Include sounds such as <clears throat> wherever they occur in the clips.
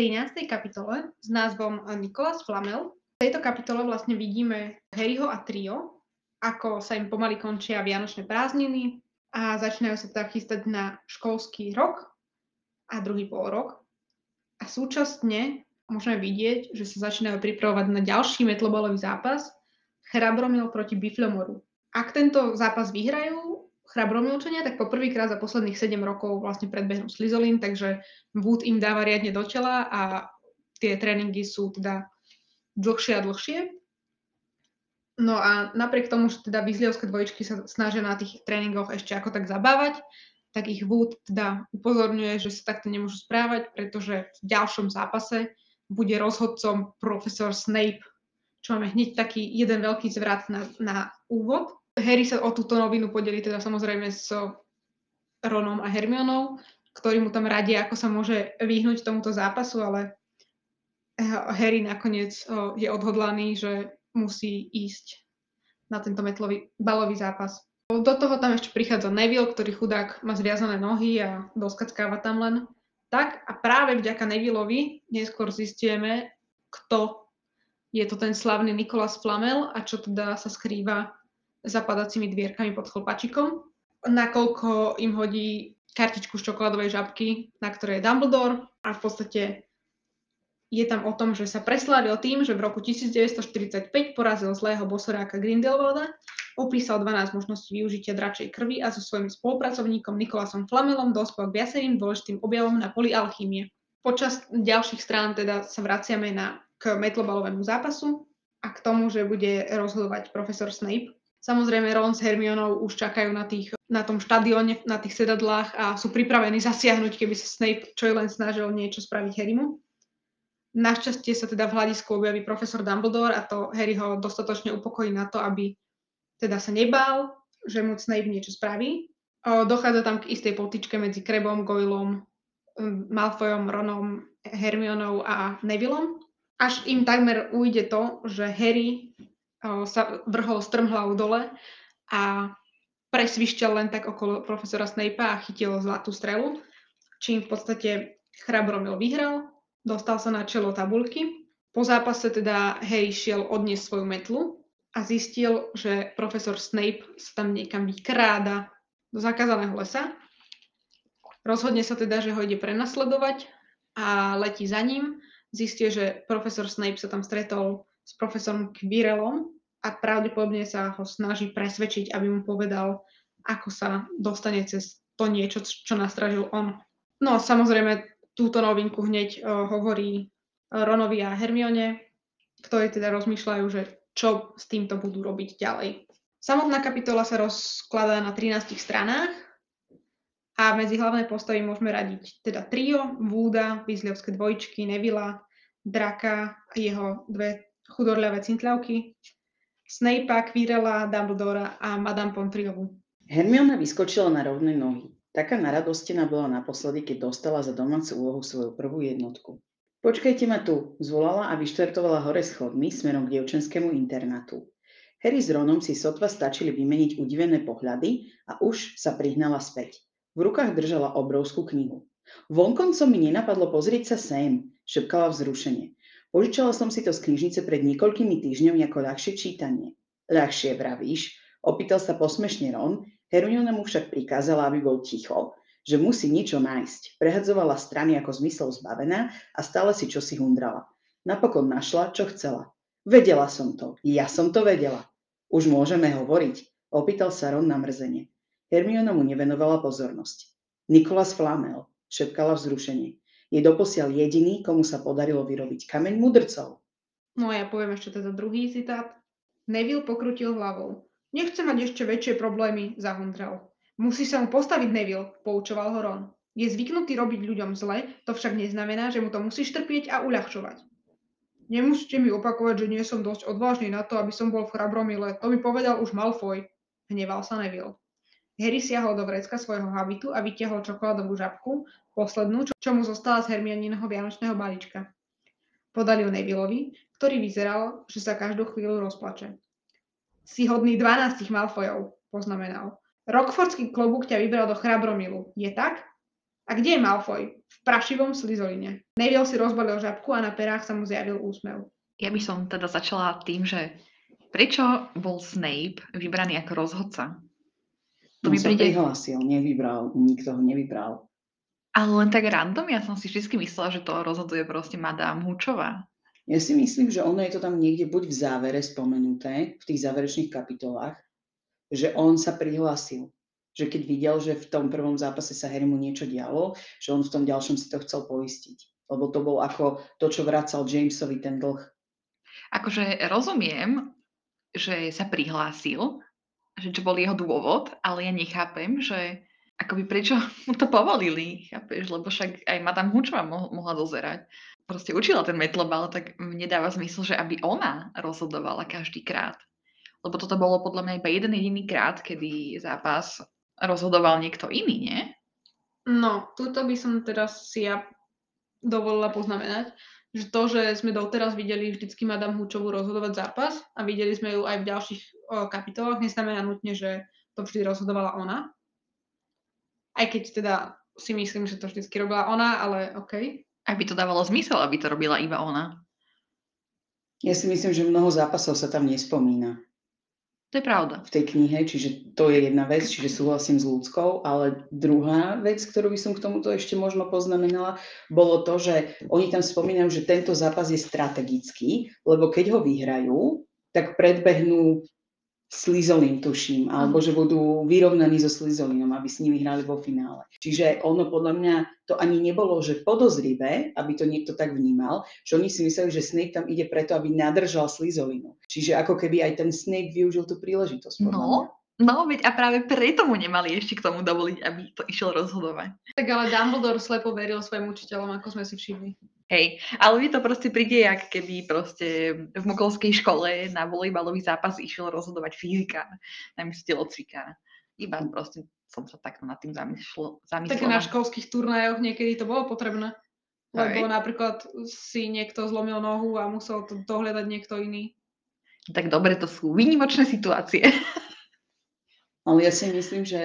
13. kapitole s názvom Nikolas Flamel. V tejto kapitole vlastne vidíme Harryho a trio, ako sa im pomaly končia vianočné prázdniny a začínajú sa tak chystať na školský rok a druhý pol. A súčasne môžeme vidieť, že sa začínajú pripravovať na ďalší metlobalový zápas Chrabromil proti Biflomoru. Ak tento zápas vyhrajú, chrabromilčania, tak poprvýkrát za posledných 7 rokov vlastne predbehnú Slizolin, takže Wood im dáva riadne do tela a tie tréningy sú teda dlhšie a dlhšie. No a napriek tomu, že teda výzlievské dvojičky sa snažia na tých tréningoch ešte ako tak zabávať, tak ich Wood teda upozorňuje, že sa takto nemôžu správať, pretože v ďalšom zápase bude rozhodcom profesor Snape, čo máme hneď taký jeden veľký zvrat na, na úvod. Harry sa o túto novinu podelí teda samozrejme s Ronom a Hermionou, ktorí mu tam radia, ako sa môže vyhnúť tomuto zápasu, ale Harry nakoniec je odhodlaný, že musí ísť na tento metlový balový zápas. Do toho tam ešte prichádza Neville, ktorý chudák má zviazané nohy a doskackáva tam len. Tak a práve vďaka Nevilleovi neskôr zistíme, kto je to ten slavný Nikolas Flamel a čo teda sa skrýva zapadacími dvierkami pod chlpačikom, nakoľko im hodí kartičku z čokoládovej žabky, na ktorej je Dumbledore a v podstate je tam o tom, že sa preslávil tým, že v roku 1945 porazil zlého bosoráka Grindelwalda, opísal 12 možností využitia dračej krvi a so svojím spolupracovníkom Nikolasom Flamelom dospel k viacerým dôležitým objavom na poli alchýmie. Počas ďalších strán teda sa vraciame na, k metlobalovému zápasu a k tomu, že bude rozhodovať profesor Snape, Samozrejme Ron s Hermionou už čakajú na, tých, na tom štadióne, na tých sedadlách a sú pripravení zasiahnuť, keby sa Snape čo len snažil niečo spraviť Harrymu. Našťastie sa teda v hľadisku objaví profesor Dumbledore a to Harry ho dostatočne upokojí na to, aby teda sa nebál, že mu Snape niečo spraví. Dochádza tam k istej potičke medzi Krebom, Goylom, Malfoyom, Ronom, Hermionou a Nevillom. Až im takmer ujde to, že Harry sa vrhol strmhlavu dole a presvišťal len tak okolo profesora Snape'a a chytil zlatú strelu, čím v podstate Chrabromil vyhral, dostal sa na čelo tabulky. Po zápase teda Harry šiel odniesť svoju metlu a zistil, že profesor Snape sa tam niekam vykráda do zakázaného lesa. Rozhodne sa teda, že ho ide prenasledovať a letí za ním. Zistil, že profesor Snape sa tam stretol s profesorom Quirrellom a pravdepodobne sa ho snaží presvedčiť, aby mu povedal, ako sa dostane cez to niečo, čo nastražil on. No samozrejme túto novinku hneď uh, hovorí Ronovi a Hermione, ktorí teda rozmýšľajú, že čo s týmto budú robiť ďalej. Samotná kapitola sa rozkladá na 13 stranách a medzi hlavné postavy môžeme radiť teda trio, Vúda, Weasleyovské dvojčky, Nevila, Draka a jeho dve chudorľavé cintľavky, Snape'a, Quirrella, Dumbledora a Madame Pomfriovu. Hermiona vyskočila na rovné nohy. Taká naradostená bola naposledy, keď dostala za domácu úlohu svoju prvú jednotku. Počkajte ma tu, zvolala a vyštartovala hore schodmi smerom k dievčenskému internátu. Harry s Ronom si sotva stačili vymeniť udivené pohľady a už sa prihnala späť. V rukách držala obrovskú knihu. Vonkoncom mi nenapadlo pozrieť sa sem, šepkala vzrušenie. Požičala som si to z knižnice pred niekoľkými týždňami ako ľahšie čítanie. Ľahšie vravíš, opýtal sa posmešne Ron, Hermiona mu však prikázala, aby bol ticho, že musí niečo nájsť. Prehadzovala strany ako zmyslov zbavená a stále si čosi hundrala. Napokon našla, čo chcela. Vedela som to, ja som to vedela. Už môžeme hovoriť, opýtal sa Ron na mrzenie. Hermiona mu nevenovala pozornosť. Nikolas Flamel, šepkala vzrušenie je doposiaľ jediný, komu sa podarilo vyrobiť kameň mudrcov. No a ja poviem ešte teda druhý citát. Neville pokrutil hlavou. Nechce mať ešte väčšie problémy, zahundral. Musí sa mu postaviť Neville, poučoval ho Ron. Je zvyknutý robiť ľuďom zle, to však neznamená, že mu to musíš trpieť a uľahčovať. Nemusíte mi opakovať, že nie som dosť odvážny na to, aby som bol v chrabromile. To mi povedal už Malfoy. Hneval sa Neville. Harry siahol do vrecka svojho habitu a vytiahol čokoládovú žabku, poslednú, čo, čo mu zostala z Hermionineho vianočného balíčka. Podali ju Nevilleovi, ktorý vyzeral, že sa každú chvíľu rozplače. Si hodný 12 Malfoyov, poznamenal. Rockfordský klobúk ťa vybral do chrabromilu. Je tak? A kde je Malfoy? V prašivom slizoline. Neville si rozbalil žabku a na perách sa mu zjavil úsmev. Ja by som teda začala tým, že prečo bol Snape vybraný ako rozhodca? To On mi príde... prihlásil, nevybral, nikto ho nevybral. Ale len tak random, ja som si vždy myslela, že to rozhoduje proste Madame Hučová. Ja si myslím, že ono je to tam niekde buď v závere spomenuté, v tých záverečných kapitolách, že on sa prihlásil že keď videl, že v tom prvom zápase sa Harrymu niečo dialo, že on v tom ďalšom si to chcel poistiť. Lebo to bol ako to, čo vracal Jamesovi ten dlh. Akože rozumiem, že sa prihlásil, že čo bol jeho dôvod, ale ja nechápem, že akoby prečo <laughs> mu to povolili, chápeš? Lebo však aj Madame Hučová mo- mohla dozerať. Proste učila ten metlobal, tak mne dáva zmysel, že aby ona rozhodovala každý krát. Lebo toto bolo podľa mňa iba jeden jediný krát, kedy zápas rozhodoval niekto iný, nie? No, tuto by som teraz si ja dovolila poznamenať, že to, že sme doteraz videli vždycky Madame Hučovú rozhodovať zápas a videli sme ju aj v ďalších o, kapitolách, neznamená nutne, že to vždy rozhodovala ona. Aj keď teda si myslím, že to vždycky robila ona, ale OK. Ak by to dávalo zmysel, aby to robila iba ona. Ja si myslím, že mnoho zápasov sa tam nespomína. To je pravda. V tej knihe, čiže to je jedna vec, čiže súhlasím s ľudskou, ale druhá vec, ktorú by som k tomuto ešte možno poznamenala, bolo to, že oni tam spomínajú, že tento zápas je strategický, lebo keď ho vyhrajú, tak predbehnú Slizolin, tuším, alebo že budú vyrovnaní so Slizolinom, aby s nimi hrali vo finále. Čiže ono podľa mňa to ani nebolo, že podozrivé, aby to niekto tak vnímal, že oni si mysleli, že Snape tam ide preto, aby nadržal Slizolinu. Čiže ako keby aj ten Snape využil tú príležitosť. No, mňa. No, veď a práve preto mu nemali ešte k tomu dovoliť, aby to išiel rozhodovať. Tak ale Dumbledore slepo veril svojim učiteľom, ako sme si všimli. Hej, ale mi to proste príde, jak keby proste v mokolskej škole na volejbalový zápas išiel rozhodovať fyzika namiesto telocvika. Iba proste som sa takto nad tým zamyslela. Tak na školských turnajoch niekedy to bolo potrebné. Lebo Hej. napríklad si niekto zlomil nohu a musel to dohľadať niekto iný. Tak dobre, to sú výnimočné situácie. <laughs> Ale ja si myslím, že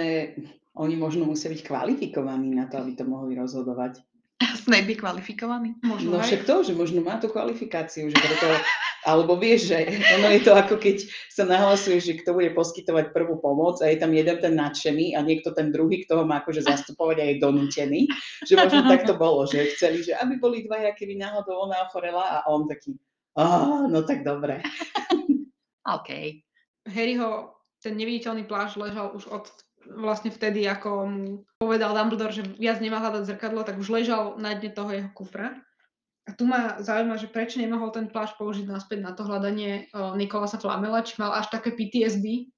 oni možno musia byť kvalifikovaní na to, aby to mohli rozhodovať. <laughs> Snape je kvalifikovaný? Možno no však to, že možno má tú kvalifikáciu, že preto, alebo vieš, že ono je to ako keď sa nahlasuje, že kto bude poskytovať prvú pomoc a je tam jeden ten nadšený a niekto ten druhý, kto ho má akože zastupovať a je donútený. Že možno tak to bolo, že chceli, že aby boli dvaja, keby náhodou ona ochorela a on taký, oh, no tak dobre. <laughs> OK. Harryho ten neviditeľný plášť ležal už od vlastne vtedy, ako mu povedal Dumbledore, že viac nemá hľadať zrkadlo, tak už ležal na dne toho jeho kufra. A tu ma zaujíma, že prečo nemohol ten plášť použiť naspäť na to hľadanie uh, Nikolasa Flamela, či mal až také PTSD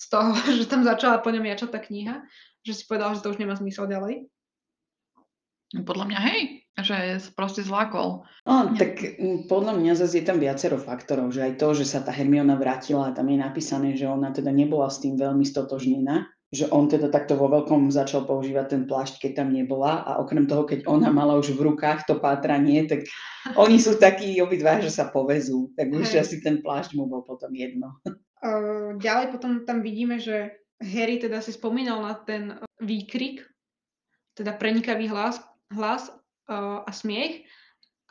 z toho, <laughs> že tam začala po ňom jačať tá kniha, že si povedal, že to už nemá zmysel ďalej. Podľa mňa hej, že proste zlákol. No, tak podľa mňa zase je tam viacero faktorov, že aj to, že sa tá Hermiona vrátila, tam je napísané, že ona teda nebola s tým veľmi stotožnená, že on teda takto vo veľkom začal používať ten plášť, keď tam nebola a okrem toho, keď ona mala už v rukách to pátranie, tak <laughs> oni sú takí obidva, že sa povezú, tak už hey. asi ten plášť mu bol potom jedno. Ďalej potom tam vidíme, že Harry teda si spomínal na ten výkrik, teda prenikavý hlas, hlas uh, a smiech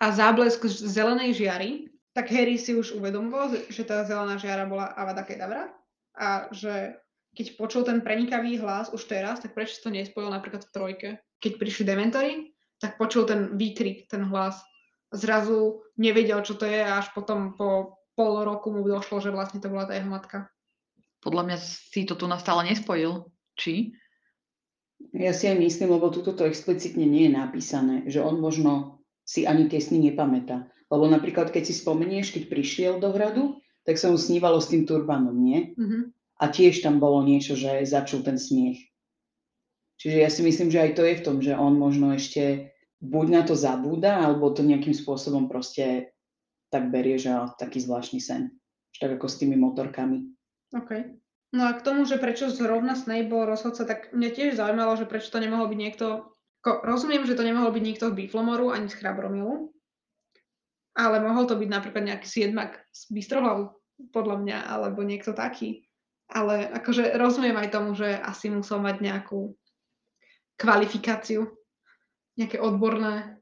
a záblesk zelenej žiary, tak Harry si už uvedomoval, že tá zelená žiara bola Avada Kedavra a že keď počul ten prenikavý hlas už teraz, tak prečo to nespojil napríklad v trojke? Keď prišli dementory, tak počul ten výkrik, ten hlas. Zrazu nevedel, čo to je a až potom po pol roku mu došlo, že vlastne to bola tá jeho matka. Podľa mňa si to tu nastále nespojil. Či? Ja si aj myslím, lebo tuto to explicitne nie je napísané, že on možno si ani tie sny nepamätá. Lebo napríklad, keď si spomenieš, keď prišiel do hradu, tak sa mu snívalo s tým turbanom, nie? Mm-hmm. A tiež tam bolo niečo, že začul ten smiech. Čiže ja si myslím, že aj to je v tom, že on možno ešte buď na to zabúda, alebo to nejakým spôsobom proste tak berie, že taký zvláštny sen. Tak ako s tými motorkami. OK. No a k tomu, že prečo zrovna Snape bol rozhodca, tak mňa tiež zaujímalo, že prečo to nemohol byť niekto... Ko, rozumiem, že to nemohol byť nikto z Biflomoru ani z Chrabromilu, ale mohol to byť napríklad nejaký siedmak z Bystrohlavu, podľa mňa, alebo niekto taký. Ale akože rozumiem aj tomu, že asi musel mať nejakú kvalifikáciu, nejaké odborné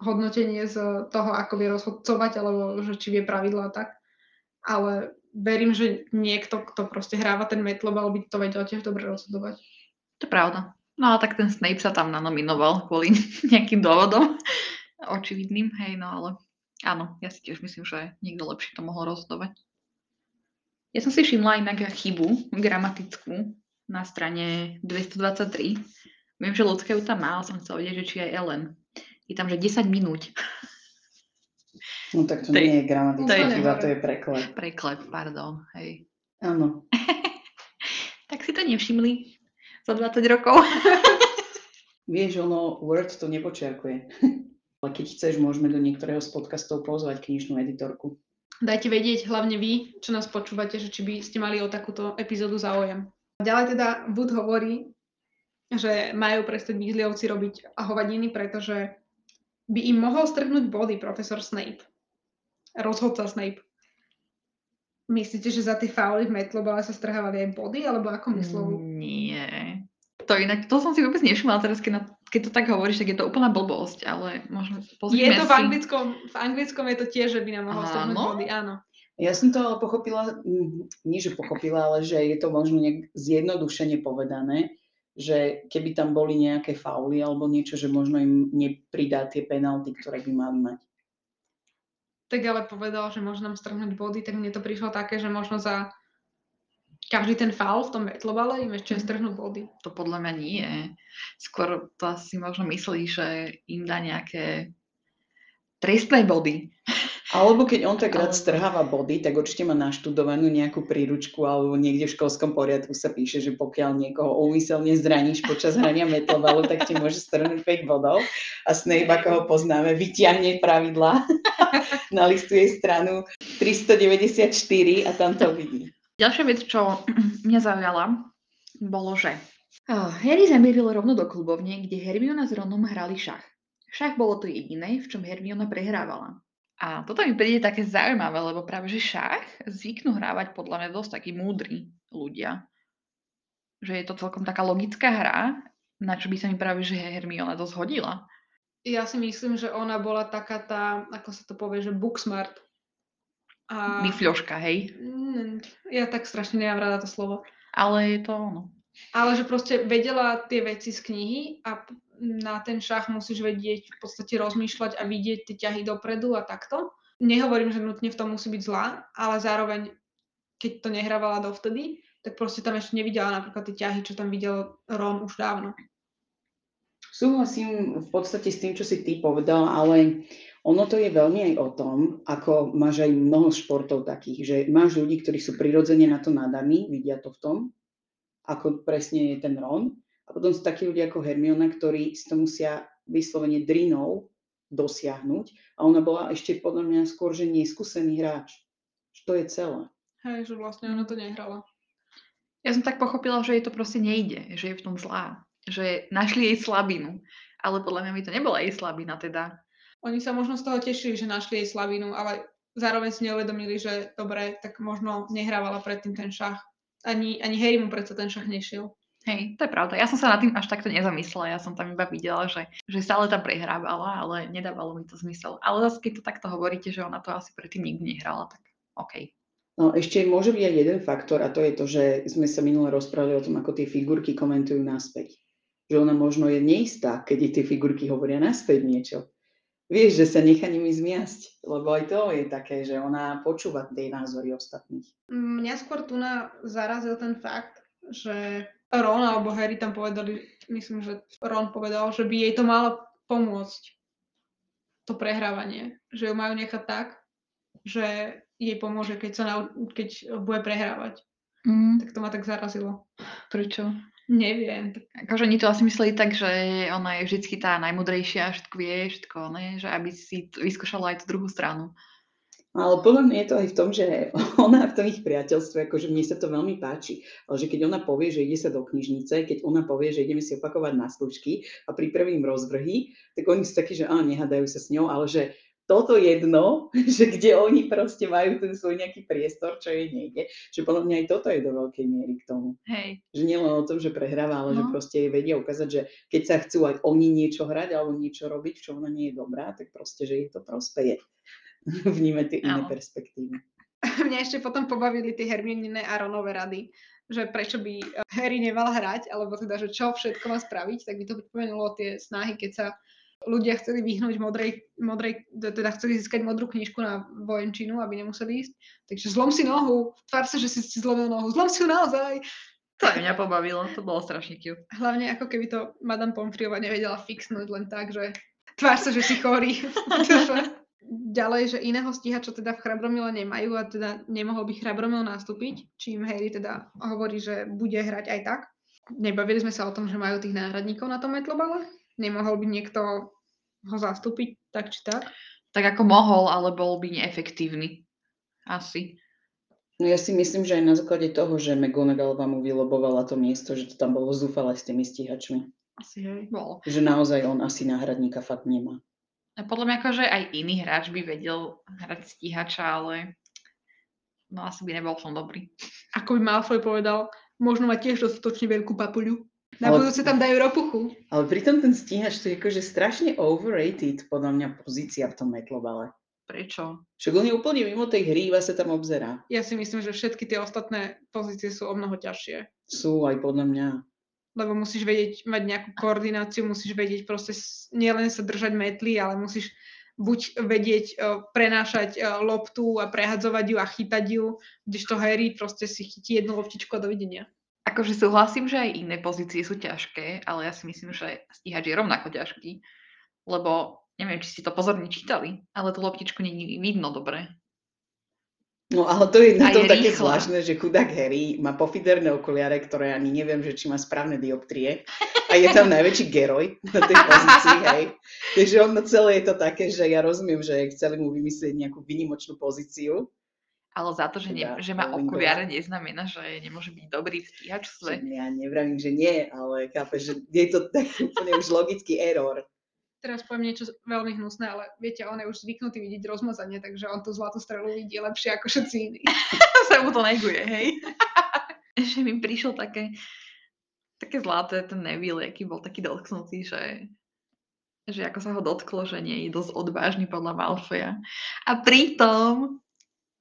hodnotenie z toho, ako vie rozhodcovať, alebo že či vie pravidla a tak. Ale verím, že niekto, kto proste hráva ten metlobal, by to vedel tiež dobre rozhodovať. To je pravda. No ale tak ten Snape sa tam nanominoval kvôli <laughs> nejakým dôvodom. Očividným, hej, no ale áno, ja si tiež myslím, že niekto lepšie to mohol rozhodovať. Ja som si všimla inak chybu gramatickú na strane 223. Viem, že ľudské ju tam má, ale som chcela vedieť, že či aj Ellen. Je tam, že 10 minút. No tak to, to nie je gramatická chyba, to je preklep. Preklep, pardon, hej. Áno. <laughs> tak si to nevšimli za 20 rokov. <laughs> Vieš, ono, Word to nepočiarkuje. <laughs> Ale keď chceš, môžeme do niektorého z podcastov pozvať knižnú editorku. Dajte vedieť, hlavne vy, čo nás počúvate, že či by ste mali o takúto epizódu záujem. Ďalej teda Wood hovorí, že majú prestať Weasleyovci robiť hovadiny, pretože by im mohol strhnúť body profesor Snape rozhodca Snape. Myslíte, že za tie fauly v Metlobale sa strhávali aj body, alebo ako myslel? Nie. To inak, to som si vôbec nevšimla teraz, keď, na, keď to tak hovoríš, tak je to úplná blbosť, ale možno Je to v anglickom, v anglickom je to tiež, že by nám mohol strhnúť body, áno. Ja som to ale pochopila, nie že pochopila, ale že je to možno nejak zjednodušene povedané, že keby tam boli nejaké fauly alebo niečo, že možno im nepridá tie penalty, ktoré by mali mať tak ale povedal, že môže nám strhnúť body, tak mne to prišlo také, že možno za každý ten faul v tom vetlobale im ešte mm. strhnú body. To podľa mňa nie. Skôr to asi možno myslí, že im dá nejaké trestné body. Alebo keď on tak rád strháva body, tak určite má naštudovanú nejakú príručku alebo niekde v školskom poriadku sa píše, že pokiaľ niekoho úmyselne zraníš počas hrania metlovalu, tak ti môže strhnúť 5 bodov. A Snape, ako ho poznáme, vyťahne pravidla, <laughs> nalistuje stranu 394 a tam to vidí. Ďalšia vec, čo <clears throat> mňa zaujala, bolo, že Harry zamieril rovno do klubovne, kde Hermiona s Ronom hrali šach. Šach bolo to jediné, v čom Hermiona prehrávala. A toto mi príde také zaujímavé, lebo práve že šach zvyknú hrávať podľa mňa dosť takí múdri ľudia. Že je to celkom taká logická hra, na čo by sa mi práve že Hermiona dosť hodila. Ja si myslím, že ona bola taká tá, ako sa to povie, že book smart. A... Myfľoška, hej? Mm, ja tak strašne nemám rada to slovo. Ale je to ono. Ale že proste vedela tie veci z knihy a na ten šach musíš vedieť v podstate rozmýšľať a vidieť tie ťahy dopredu a takto. Nehovorím, že nutne v tom musí byť zlá, ale zároveň, keď to nehrávala dovtedy, tak proste tam ešte nevidela napríklad tie ťahy, čo tam videl Ron už dávno. Súhlasím v podstate s tým, čo si ty povedal, ale ono to je veľmi aj o tom, ako máš aj mnoho športov takých, že máš ľudí, ktorí sú prirodzene na to nadaní, vidia to v tom, ako presne je ten Ron, a potom sú takí ľudia ako Hermiona, ktorí si to musia vyslovene drinou dosiahnuť. A ona bola ešte podľa mňa skôr, že neskúsený hráč. Že to je celé. Hej, že vlastne ona to nehrala. Ja som tak pochopila, že jej to proste nejde, že je v tom zlá. Že našli jej slabinu. Ale podľa mňa by to nebola jej slabina teda. Oni sa možno z toho tešili, že našli jej slabinu, ale zároveň si neuvedomili, že dobre, tak možno nehrávala predtým ten šach. Ani, ani Harry mu predsa ten šach nešiel. Hej, to je pravda. Ja som sa na tým až takto nezamyslela. Ja som tam iba videla, že, že stále tam prehrávala, ale nedávalo mi to zmysel. Ale zase, keď to takto hovoríte, že ona to asi predtým nikdy nehrala, tak OK. No, ešte môže byť aj jeden faktor a to je to, že sme sa minule rozprávali o tom, ako tie figurky komentujú naspäť. Že ona možno je neistá, keď tie figurky hovoria naspäť niečo. Vieš, že sa nechá nimi zmiasť, lebo aj to je také, že ona počúva tie názory ostatných. Mňa skôr tu na zarazil ten fakt, že Ron alebo Harry tam povedali, myslím, že Ron povedal, že by jej to malo pomôcť, to prehrávanie. Že ju majú nechať tak, že jej pomôže, keď, sa nau- keď bude prehrávať. Mm. Tak to ma tak zarazilo. Prečo? Neviem. Akože oni to asi mysleli tak, že ona je vždy tá najmudrejšia, všetko vie, všetko, ne? že aby si vyskúšala aj tú druhú stranu. Ale podľa mňa je to aj v tom, že <laughs> ona v tom ich priateľstve, akože mne sa to veľmi páči, ale že keď ona povie, že ide sa do knižnice, keď ona povie, že ideme si opakovať na skúšky a pripravím rozvrhy, tak oni sú takí, že áno, nehadajú sa s ňou, ale že toto jedno, <laughs> že kde oni proste majú ten svoj nejaký priestor, čo jej nejde, že podľa mňa aj toto je do veľkej miery k tomu. Hej. Že nie len o tom, že prehráva, ale no. že proste jej vedia ukázať, že keď sa chcú aj oni niečo hrať alebo niečo robiť, v čom ona nie je dobrá, tak proste, že jej to prospeje. <laughs> Vnímať tie iné perspektívy. <laughs> Mňa ešte potom pobavili tie Hermionine a Ronové rady, že prečo by eh, Harry nemal hrať, alebo teda, že čo všetko má spraviť, tak by to pripomenulo tie snahy, keď sa ľudia chceli vyhnúť modrej, modrej, teda chceli získať modrú knižku na vojenčinu, aby nemuseli ísť. Takže zlom si nohu, tvár sa, že si si zlomil nohu, zlom si ju naozaj. To aj mňa pobavilo, to bolo strašne cute. Hlavne ako keby to Madame Pomfriova nevedela fixnúť len tak, že tvár sa, že si chorý. <laughs> Ďalej, že iného stíhača teda v Chrabromile nemajú a teda nemohol by Chrabromil nastúpiť, čím Harry teda hovorí, že bude hrať aj tak. Nebavili sme sa o tom, že majú tých náhradníkov na tom metlobale? Nemohol by niekto ho zastúpiť tak či tak? Tak ako mohol, ale bol by neefektívny. Asi. No ja si myslím, že aj na základe toho, že McGonagallová mu vylobovala to miesto, že to tam bolo zúfale s tými stíhačmi. Asi hej. Bol. Že naozaj on asi náhradníka fakt nemá. A podľa mňa akože aj iný hráč by vedel hrať stíhača, ale no asi by nebol v tom dobrý. Ako by Malfoy povedal, možno má tiež dostatočne veľkú papuľu. Na Ale- budúce tam dajú ropuchu. Ale pritom ten stíhač to je akože strašne overrated podľa mňa pozícia v tom metlobale. Prečo? Však on je úplne mimo tej hry, iba sa tam obzerá. Ja si myslím, že všetky tie ostatné pozície sú o mnoho ťažšie. Sú aj podľa mňa. lebo musíš vedieť mať nejakú koordináciu, musíš vedieť proste nielen sa držať metly, ale musíš buď vedieť uh, prenášať uh, loptu a prehadzovať ju a chytať ju, kdežto Harry proste si chytí jednu loptičku a dovidenia. Akože súhlasím, že aj iné pozície sú ťažké, ale ja si myslím, že stíhač je rovnako ťažký. Lebo neviem, či ste to pozorne čítali, ale tú loptičku je vidno dobre. No ale to je na tom je také rýchla. zvláštne, že chudák Harry má pofiderné okuliare, ktoré ani neviem, že či má správne dioptrie. A je tam najväčší geroj na tej pozícii, hej. Takže ono celé je to také, že ja rozumiem, že chceli mu vymyslieť nejakú vynimočnú pozíciu. Ale za to, že, ne, Teda že má okuliare, neznamená, že nemôže byť dobrý v stíhačstve. Ja nevravím, že nie, ale chápeš, že je to tak <laughs> úplne už logický error. Teraz poviem niečo veľmi hnusné, ale viete, on je už zvyknutý vidieť rozmazanie, takže on tú zlatú strelu vidí lepšie ako všetci iní. <laughs> sa mu to neguje, hej. <laughs> že mi prišlo také, také zlaté ten Neville, aký bol taký dotknutý, že, že ako sa ho dotklo, že nie je dosť odvážny podľa Malfoja. A pritom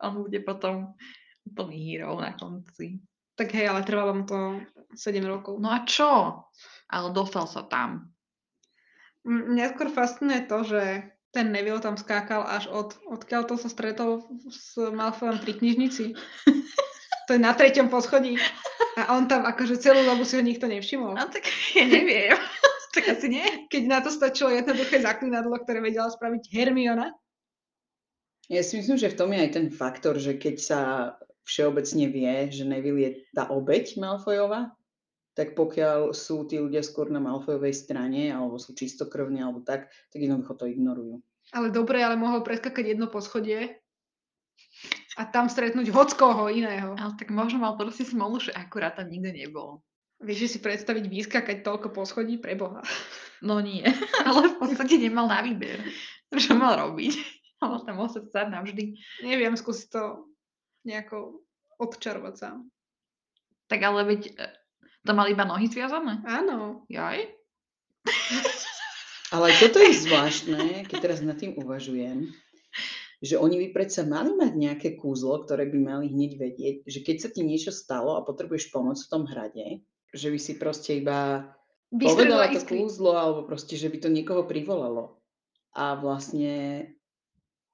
on bude potom úplný hero na konci. Tak hej, ale trvalo mu to 7 rokov. No a čo? Ale dostal sa tam. Mňa skôr fascinuje to, že ten Neville tam skákal až od, odkiaľ to sa stretol s Malfoyom pri knižnici. <laughs> To je na treťom poschodí. A on tam akože celú dobu si ho nikto nevšimol. No tak ja neviem. <laughs> tak asi nie. Keď na to stačilo jednoduché zaklinadlo, ktoré vedela spraviť Hermiona. Ja si myslím, že v tom je aj ten faktor, že keď sa všeobecne vie, že Neville je tá obeď Malfoyova, tak pokiaľ sú tí ľudia skôr na Malfoyovej strane, alebo sú čistokrvní, alebo tak, tak jednoducho to ignorujú. Ale dobre, ale mohol preskakať jedno poschodie a tam stretnúť hockoho iného. Ale tak možno mal proste smolu, že akurát tam nikto nebol. Vieš že si predstaviť vyskakať toľko poschodí? Preboha. No nie, <laughs> ale v podstate nemal na výber. Čo mal robiť? Mal tam ostať navždy. Neviem, skúsiť to nejako odčarovať sám. Tak ale veď e, to mal iba nohy zviazané? Áno. Jaj? <laughs> Ale toto je zvláštne, keď teraz nad tým uvažujem, že oni by predsa mali mať nejaké kúzlo, ktoré by mali hneď vedieť, že keď sa ti niečo stalo a potrebuješ pomoc v tom hrade, že by si proste iba povedala Vystredila to iskry. kúzlo, alebo proste, že by to niekoho privolalo. A vlastne,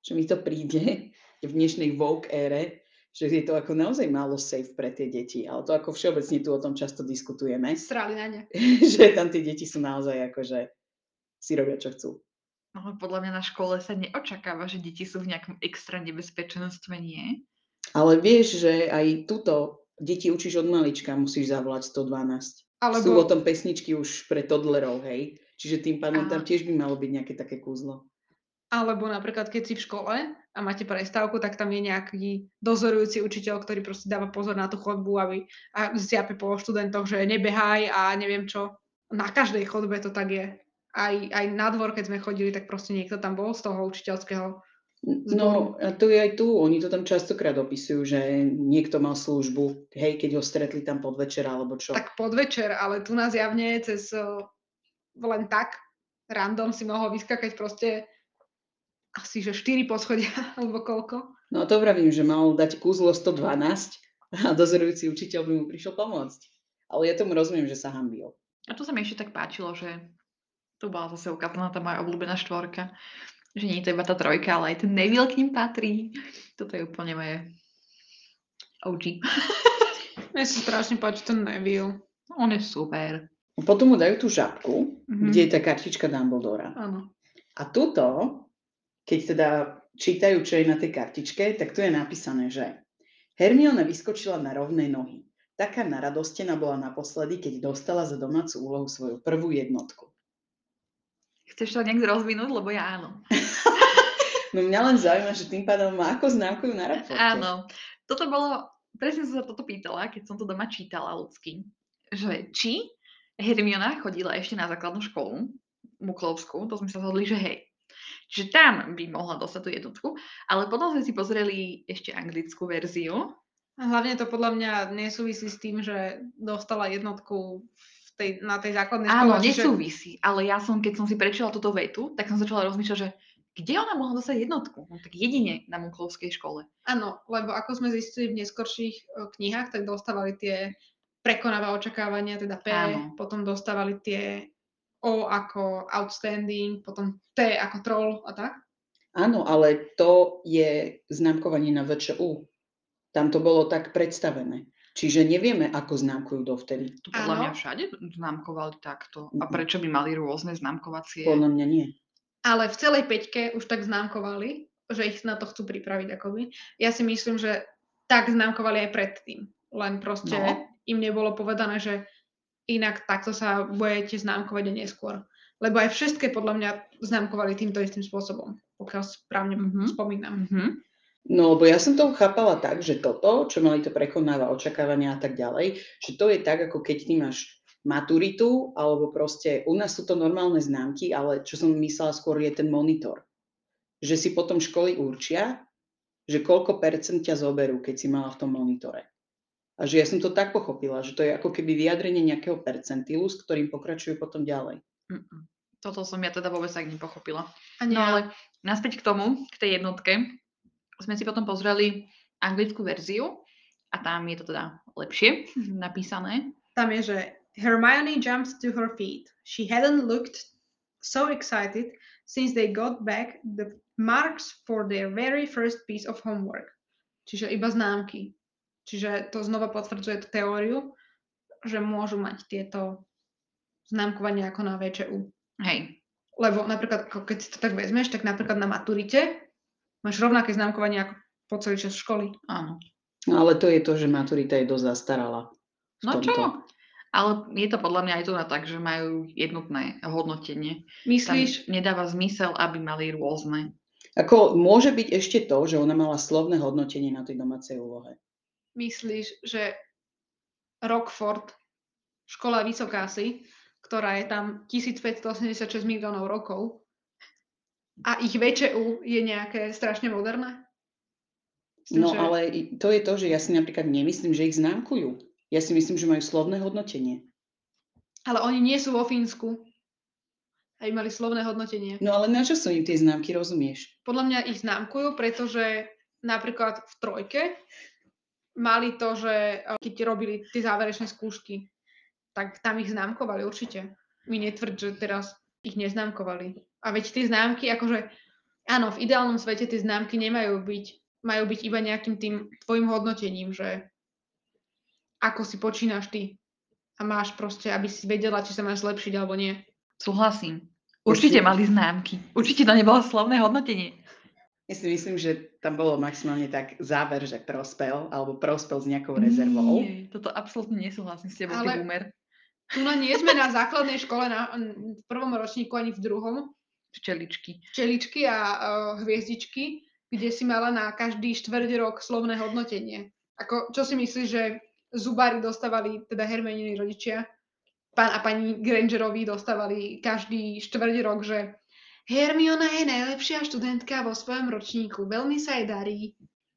že mi to príde <laughs> v dnešnej Vogue ére, že je to ako naozaj málo safe pre tie deti. Ale to ako všeobecne tu o tom často diskutujeme, <laughs> Srali na ne. že tam tie deti sú naozaj ako, že si robia, čo chcú. No, podľa mňa na škole sa neočakáva, že deti sú v nejakom extra nebezpečenstve, nie? Ale vieš, že aj tuto deti učíš od malička, musíš zavolať 112. Alebo, Sú o tom pesničky už pre toddlerov, hej? Čiže tým pádom tam Aha. tiež by malo byť nejaké také kúzlo. Alebo napríklad, keď si v škole a máte prestávku, tak tam je nejaký dozorujúci učiteľ, ktorý proste dáva pozor na tú chodbu aby, a zjape po študentoch, že nebehaj a neviem čo. Na každej chodbe to tak je. Aj, aj na dvor, keď sme chodili, tak proste niekto tam bol z toho učiteľského No, a to je aj tu. Oni to tam častokrát opisujú, že niekto mal službu, hej, keď ho stretli tam podvečer alebo čo. Tak podvečer, ale tu nás javne cez len tak random si mohol vyskakať proste asi že 4 poschodia <laughs> alebo koľko. No to vravím, že mal dať kúzlo 112 a dozorujúci učiteľ by mu prišiel pomôcť. Ale ja tomu rozumiem, že sa hambil. A to sa mi ešte tak páčilo, že tu bola zase ukázaná tá moja obľúbená štvorka. Že nie je to iba tá trojka, ale aj ten Neville k ním patrí. Toto je úplne moje OG. Mne sa strašne páči ten Neville. On je super. Potom mu dajú tú žabku, Mhm. kde je tá kartička Dumbledora. Áno. A tuto, keď teda čítajú, čo je na tej kartičke, tak tu je napísané, že Hermiona vyskočila na rovnej nohy. Taká naradostená bola naposledy, keď dostala za domácu úlohu svoju prvú jednotku. Chceš to nejak rozvinúť, lebo ja áno. <laughs> No mňa len zaujíma, že tým pádom ma ako známkujú na raporte. Áno. Toto bolo, presne som sa toto pýtala, keď som to doma čítala ľudský, že či Hermiona chodila ešte na základnú školu, Muklovskú, to sme sa zhodli, že hej. Čiže tam by mohla dostať tú jednotku, ale potom sme si pozreli ešte anglickú verziu. A hlavne to podľa mňa nesúvisí s tým, že dostala jednotku v tej, na tej základnej škole. Áno, nesúvisí, ale ja som, keď som si prečítala túto vetu, tak som začala rozmýšľať, že kde ona mohla dostať jednotku? No, tak jedine na Muklovskej škole. Áno, lebo ako sme zistili v neskorších e, knihách, tak dostávali tie prekonáva očakávania, teda P, Áno. potom dostávali tie O ako outstanding, potom T ako troll a tak. Áno, ale to je známkovanie na VČU. Tam to bolo tak predstavené. Čiže nevieme, ako známkujú dovtedy. To podľa Áno. mňa všade známkovali takto. A prečo by mali rôzne známkovacie? Podľa mňa nie. Ale v celej peťke už tak známkovali, že ich na to chcú pripraviť akoby. Ja si myslím, že tak známkovali aj predtým. Len proste No. im nebolo povedané, že inak takto sa budete známkovať aj neskôr. Lebo aj všetké podľa mňa známkovali týmto istým spôsobom, pokiaľ správne Mhm. spomínam. Mhm. No, lebo ja som to chápala tak, že toto, čo mali to prekonáva očakávania a tak ďalej, že to je tak, ako keď ty máš maturitu, alebo proste, u nás sú to normálne známky, ale čo som myslela skôr je ten monitor. Že si potom školy určia, že koľko percent ťa zoberú, keď si mala v tom monitore. A že ja som to tak pochopila, že to je ako keby vyjadrenie nejakého percentilu, s ktorým pokračujú potom ďalej. Mm-mm. Toto som ja teda vôbec tak nepochopila. A nie, No ale naspäť k tomu, k tej jednotke, sme si potom pozreli anglickú verziu a tam je to teda lepšie napísané. tam je, že Hermione jumped to her feet. She hadn't looked so excited since they got back the marks for their very first piece of homework. Čiže iba známky. Čiže to znova potvrdzuje tú teóriu, že môžu mať tieto známkovania ako na VČU. Hej, Lebo napríklad, keď si to tak vezmeš, tak napríklad na maturite máš rovnaké známkovanie ako po celý čas školy. áno. No ale to je to, že maturita je dosť zastarala. No tomto. čo? Ale je to podľa mňa aj tu na tak, že majú jednotné hodnotenie. Tam Myslíš, nedáva zmysel, aby mali rôzne. Ako môže byť ešte to, že ona mala slovné hodnotenie na tej domácej úlohe. Myslíš, že Rockford, škola Vysokásy, ktorá je tam 1586 miliónov rokov a ich VČU je nejaké strašne moderné? Tým, No že- ale to je to, že ja si napríklad nemyslím, že ich známkujú. Ja si myslím, že majú slovné hodnotenie. ale oni nie sú vo Fínsku. Aj mali slovné hodnotenie. No ale na čo sú im tie známky, rozumieš? Podľa mňa ich známkujú, pretože napríklad v trojke mali to, že eh, keď robili tie záverečné skúšky, tak tam ich známkovali určite. Mi netvrď, že teraz ich neznámkovali. A veď tie známky, akože áno, v ideálnom svete tie známky nemajú byť, majú byť iba nejakým tým tvojim hodnotením, že ako si počínaš ty. A máš proste, aby si vedela, či sa máš zlepšiť alebo nie. Súhlasím. Určite Ešte- mali známky. Určite to nebolo slovné hodnotenie. Ja si myslím, že tam bolo maximálne tak záver, že prospel, alebo prospel s nejakou rezervou. Nie, toto absolútne nesúhlasím s tebou, Ale- ty boomer. Tu na nie sme na základnej škole na, v prvom ročníku ani v druhom, Včeličky. včeličky a uh, hviezdičky, kde si mala na každý štvrť rok slovné hodnotenie. Ako, čo si myslíš, že zubári dostávali, teda Hermioniny rodičia, pán a pani Grangerovi dostávali každý štvrť rok, že Hermiona je najlepšia študentka vo svojom ročníku, veľmi sa jej darí.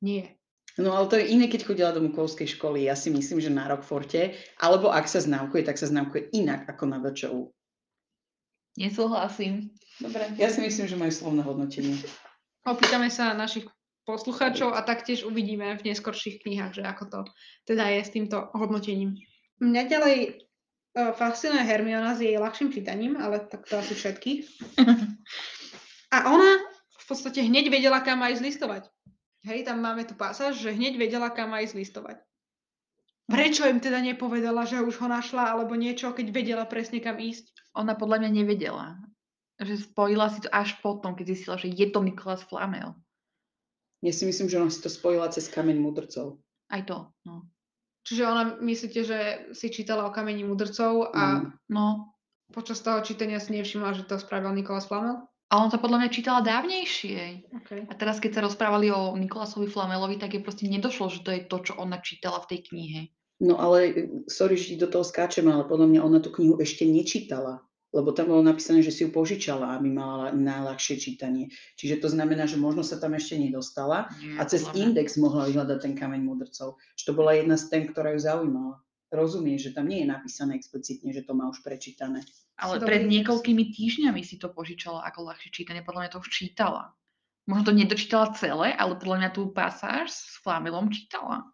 Nie. No ale to je iné, keď chodila do Mukovskej školy. Ja si myslím, že na Rockforte, alebo ak sa známkuje, tak sa známkuje inak ako na VČU. Nesúhlasím. Dobre. Ja si myslím, že majú slovné hodnotenie. Opýtame sa našich poslucháčov a taktiež uvidíme v neskorších knihách, že ako to teda je s týmto hodnotením. Mňa ďalej fascinuje Hermiona s jej ľahším čítaním, ale tak to asi všetkých. <laughs> A ona v podstate hneď vedela, kam aj zlistovať. Hej, tam máme tu pasáž, že hneď vedela, kam aj zlistovať. Prečo im teda nepovedala, že už ho našla alebo niečo, keď vedela presne kam ísť? Ona podľa mňa nevedela. Že spojila si to až potom, keď zistila, že je to Nikolás Flamel. Ja si myslím, že ona si to spojila cez kameň mudrcov. Aj to, no. Čiže ona myslíte, že si čítala o kameni mudrcov a Mm. No, počas toho čítania si nevšimla, že to spravil Nikolás Flamel? a on to podľa mňa čítala dávnejšie. Okay. A teraz, keď sa rozprávali o Nikolásovi Flamelovi, tak je proste nedošlo, že to je to, čo ona čítala v tej knihe. No ale, sorry, že do toho skáčem, ale podľa mňa ona tú knihu ešte nečítala. Lebo tam bolo napísané, že si ju požičala, aby mala najľahšie čítanie. Čiže to znamená, že možno sa tam ešte nedostala a cez index mohla vyhľadať ten kameň mudrcov. Že to bola jedna z tém, ktorá ju zaujímala. Rozumieš, že tam nie je napísané explicitne, že to má už prečítané. Ale pred niekoľkými týždňami si to požičala ako ľahšie čítanie. Podľa mňa to už čítala. Možno to nedočítala celé, ale podľa mňa tú pasáž s Flamelom čítala.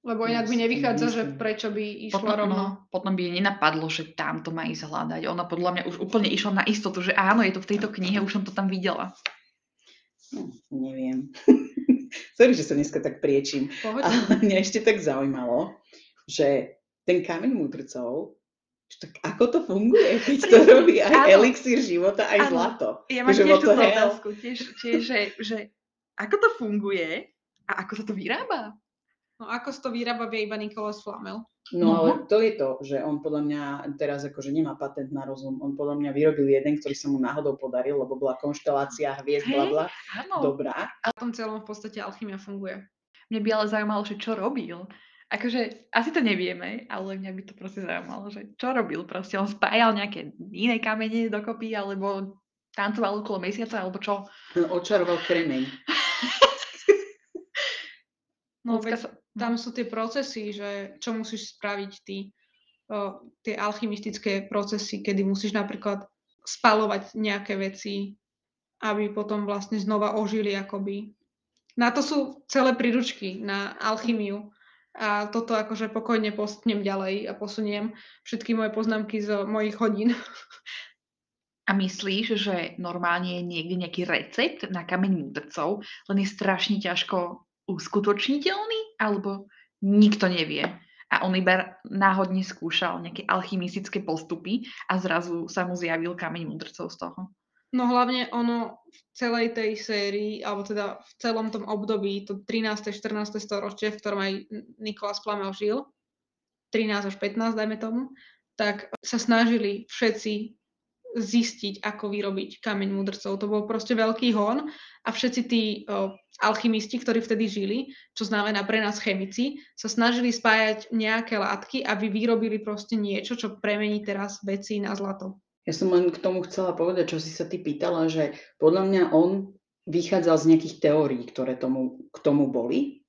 Lebo inak by nevychádza, že prečo by išla Potom, rovno. no, potom by jej nenapadlo, že tam to má ísť hľadať. Ona podľa mňa už úplne išla na istotu, že áno, je to v tejto knihe, už som to tam videla. No, neviem. <laughs> sorry, že sa dneska tak priečím. Ale <laughs> mňa ešte tak zaujímalo, že ten kameň mudrcov, že tak ako to funguje, keď to robí aj áno. elixír života, aj Áno. zlato. Ja mám Že tiež túto otázku, tiež, tiež že, že ako to funguje a ako sa to vyrába. No ako to vyrába, vie iba Nikolás Flamel. No No. ale to je to, že on podľa mňa teraz akože nemá patent na rozum. On podľa mňa vyrobil jeden, ktorý sa mu náhodou podaril, lebo bola konštelácia hviezd, bla Hej. bla, dobrá. A v tom celom v podstate alchymia funguje. Mne by ale zaujímalo, že čo robil. Akože asi to nevieme, ale mňa by to proste zaujímalo, že čo robil. Proste on spájal nejaké iné kamene dokopy, alebo tancoval okolo mesiaca, alebo čo. Očaroval kremeň. <laughs> No Ľudská sa- tam sú tie procesy, že čo musíš spraviť ty, o, tie alchymistické procesy, kedy musíš napríklad spalovať nejaké veci, aby potom vlastne znova ožili akoby. Na to sú celé príručky na alchymiu. A toto akože pokojne postnem ďalej a posuniem všetky moje poznámky z mojich hodín. A myslíš, že normálne je niekde nejaký recept na kameň múdrcov, len je strašne ťažko uskutočniteľný, alebo nikto nevie. A on iba náhodne skúšal nejaké alchymistické postupy a zrazu sa mu zjavil kameň múdrcov z toho. No hlavne ono v celej tej sérii, alebo teda v celom tom období, to 13. 14. storočie, v ktorom aj Nikolás Flamel žil, 13 až 15, dajme tomu, tak sa snažili všetci zistiť, ako vyrobiť kameň mudrcov. To bol proste veľký hon a všetci tí o, alchymisti, ktorí vtedy žili, čo znamená pre nás chemici, sa snažili spájať nejaké látky, aby vyrobili proste niečo, čo premení teraz veci na zlato. Ja som len k tomu chcela povedať, čo si sa ty pýtala, že podľa mňa on vychádzal z nejakých teórií, ktoré tomu, k tomu boli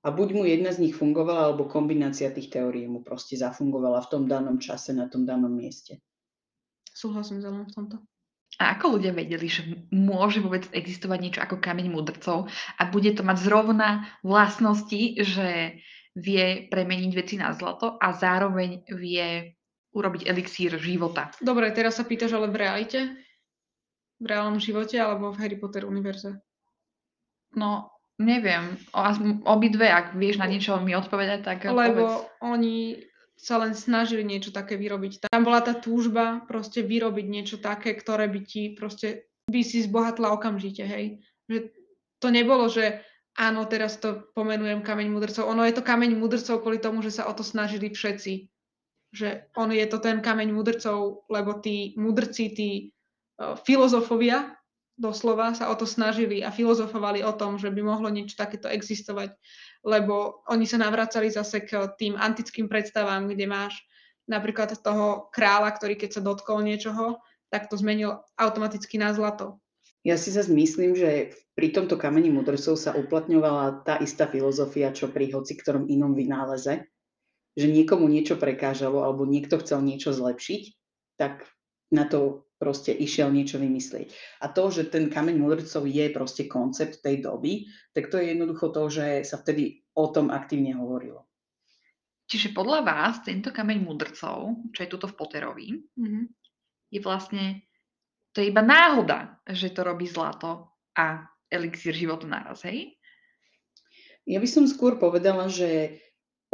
a buď mu jedna z nich fungovala, alebo kombinácia tých teórií mu proste zafungovala v tom danom čase, na tom danom mieste. Súhlasím s v tomto. A ako ľudia vedeli, že môže vôbec existovať niečo ako kameň mudrcov a bude to mať zrovna vlastnosti, že vie premeniť veci na zlato a zároveň vie urobiť elixír života. Dobre, teraz sa pýtaš ale v realite? V reálnom živote alebo v Harry Potter univerze? No, neviem. O, obidve, ak vieš na niečo mi odpovedať, tak povedz. Lebo oni sa len snažili niečo také vyrobiť. Tam bola tá túžba proste vyrobiť niečo také, ktoré by ti proste, by si zbohatla okamžite, hej. Že to nebolo, že áno, teraz to pomenujem kameň mudrcov. Ono je to kameň mudrcov kvôli tomu, že sa o to snažili všetci. Že on je to ten kameň mudrcov, lebo tí mudrci, tí filozofovia doslova sa o to snažili a filozofovali o tom, že by mohlo niečo takéto existovať, lebo oni sa navracali zase k tým antickým predstavám, kde máš napríklad toho kráľa, ktorý keď sa dotkol niečoho, tak to zmenil automaticky na zlato. Ja si zase myslím, že pri tomto kameni mudrcov sa uplatňovala tá istá filozofia, čo pri hoci ktorom inom vynáleze, že niekomu niečo prekážalo alebo niekto chcel niečo zlepšiť, tak na to proste išiel niečo vymyslieť. A to, že ten kameň mudrcov je proste koncept tej doby, tak to je jednoducho to, že sa vtedy o tom aktívne hovorilo. Čiže podľa vás tento kameň mudrcov, čo je tuto v Potterovi, mm-hmm. je vlastne, to je iba náhoda, že to robí zlato a elixír života naraz, hej? Ja by som skôr povedala, že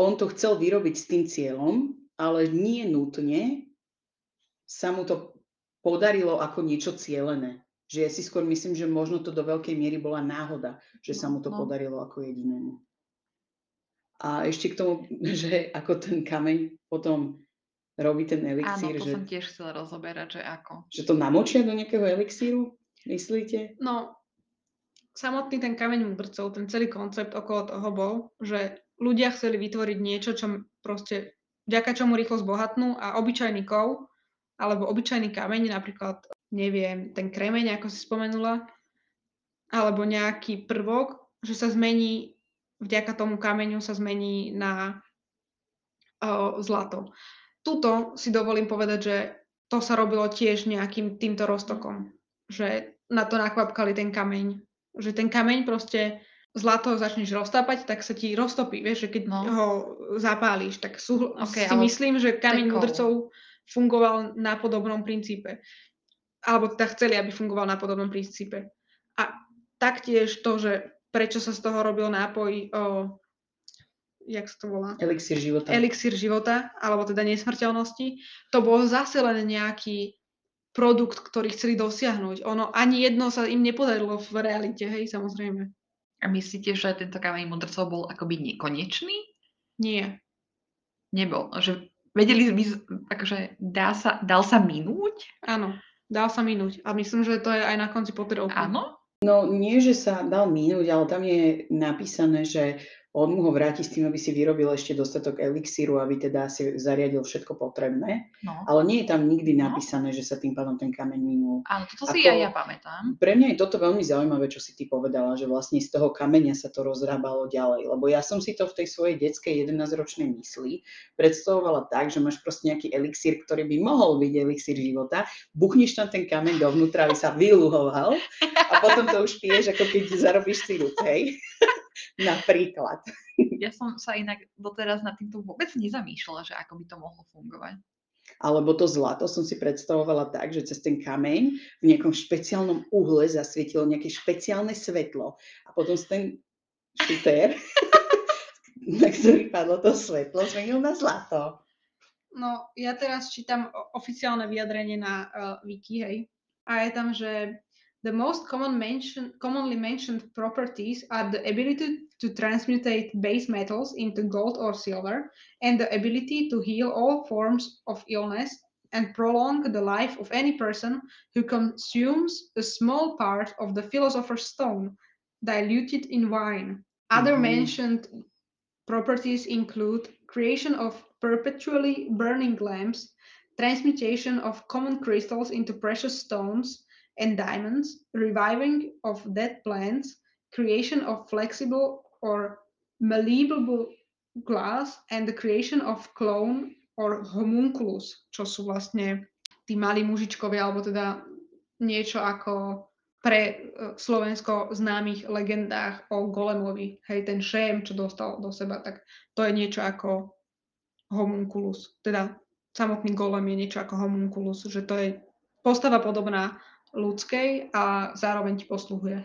on to chcel vyrobiť s tým cieľom, ale nie nutne sa mu to podarilo ako niečo cielené. Že ja si skôr myslím, že možno to do veľkej miery bola náhoda, že sa mu to no. podarilo ako jedinému. A ešte k tomu, <laughs> že ako ten kameň potom robí ten elixír. Áno, to že, som tiež chcela rozoberať, že ako. Že to namočia do nejakého elixíru, myslíte? No, samotný ten kameň mudrcov, ten celý koncept okolo toho bol, že ľudia chceli vytvoriť niečo, čo proste, vďaka čomu rýchlo zbohatnú a obyčajný kov alebo obyčajný kameň, napríklad, neviem, ten kremeň, ako si spomenula, alebo nejaký prvok, že sa zmení, vďaka tomu kameňu sa zmení na o, zlato. Tuto si dovolím povedať, že to sa robilo tiež nejakým týmto roztokom, že na to nakvapkali ten kameň. Že ten kameň proste zlato začneš roztápať, tak sa ti roztopí, vieš, že keď no. ho zapálíš, tak sú, okay, si myslím, že kameň mudrcov fungoval na podobnom princípe. Alebo teda chceli, aby fungoval na podobnom princípe. A taktiež to, že prečo sa z toho robil nápoj o, jak sa to volá? Elixír života. Elixír života, alebo teda nesmrteľnosti. To bol zase len nejaký produkt, ktorý chceli dosiahnuť. Ono ani jedno sa im nepodarilo v realite, hej, samozrejme. A myslíte, že tento kameň mudrcov bol akoby nekonečný? Nie. Nebol. Že Vedeli by, akože dá sa, dal sa minúť? Áno, dal sa minúť. A myslím, že to je aj na konci Potterovky. Áno? No nie, že sa dal minúť, ale tam je napísané, že on mu ho vráti s tým, aby si vyrobil ešte dostatok elixíru, aby teda si zariadil všetko potrebné. No. Ale nie je tam nikdy no. napísané, že sa tým pádom ten kameň minul. Áno, toto Ako, si aj ja pamätám. Pre mňa je toto veľmi zaujímavé, čo si ty povedala, že vlastne z toho kameňa sa to rozrábalo ďalej. Lebo ja som si to v tej svojej detskej 11-ročnej mysli predstavovala tak, že máš proste nejaký elixír, ktorý by mohol byť elixír života, buchneš tam ten kameň dovnútra, aby sa vyluhoval a potom to už piješ, ako keď zarobíš si hej. Napríklad. <laughs> Ja som sa inak doteraz na týmto vôbec nezamýšľala, že ako by to mohlo fungovať. Alebo to zlato som si predstavovala tak, že cez ten kameň v nejakom špeciálnom uhle zasvietilo nejaké špeciálne svetlo a potom ten šutér, <laughs> na ktorý padlo to svetlo, zmenil na zlato. No, ja teraz čítam oficiálne vyjadrenie na uh, wiki, hej. A je tam, že The most common mention, commonly mentioned properties are the ability to transmutate base metals into gold or silver, and the ability to heal all forms of illness and prolong the life of any person who consumes a small part of the philosopher's stone diluted in wine. Other mm-hmm. mentioned properties include creation of perpetually burning lamps, transmutation of common crystals into precious stones, and diamonds, reviving of dead plants, creation of flexible or malleable glass, and the creation of clone or homunculus, čo sú vlastne tí malí mužičkovia, alebo teda niečo ako pre e, Slovensko známych legendách o Golemovi. Hej, ten šém, čo dostal do seba, tak to je niečo ako homunculus. Teda samotný Golem je niečo ako homunculus, že to je postava podobná ľudskej a zároveň ti posluhuje.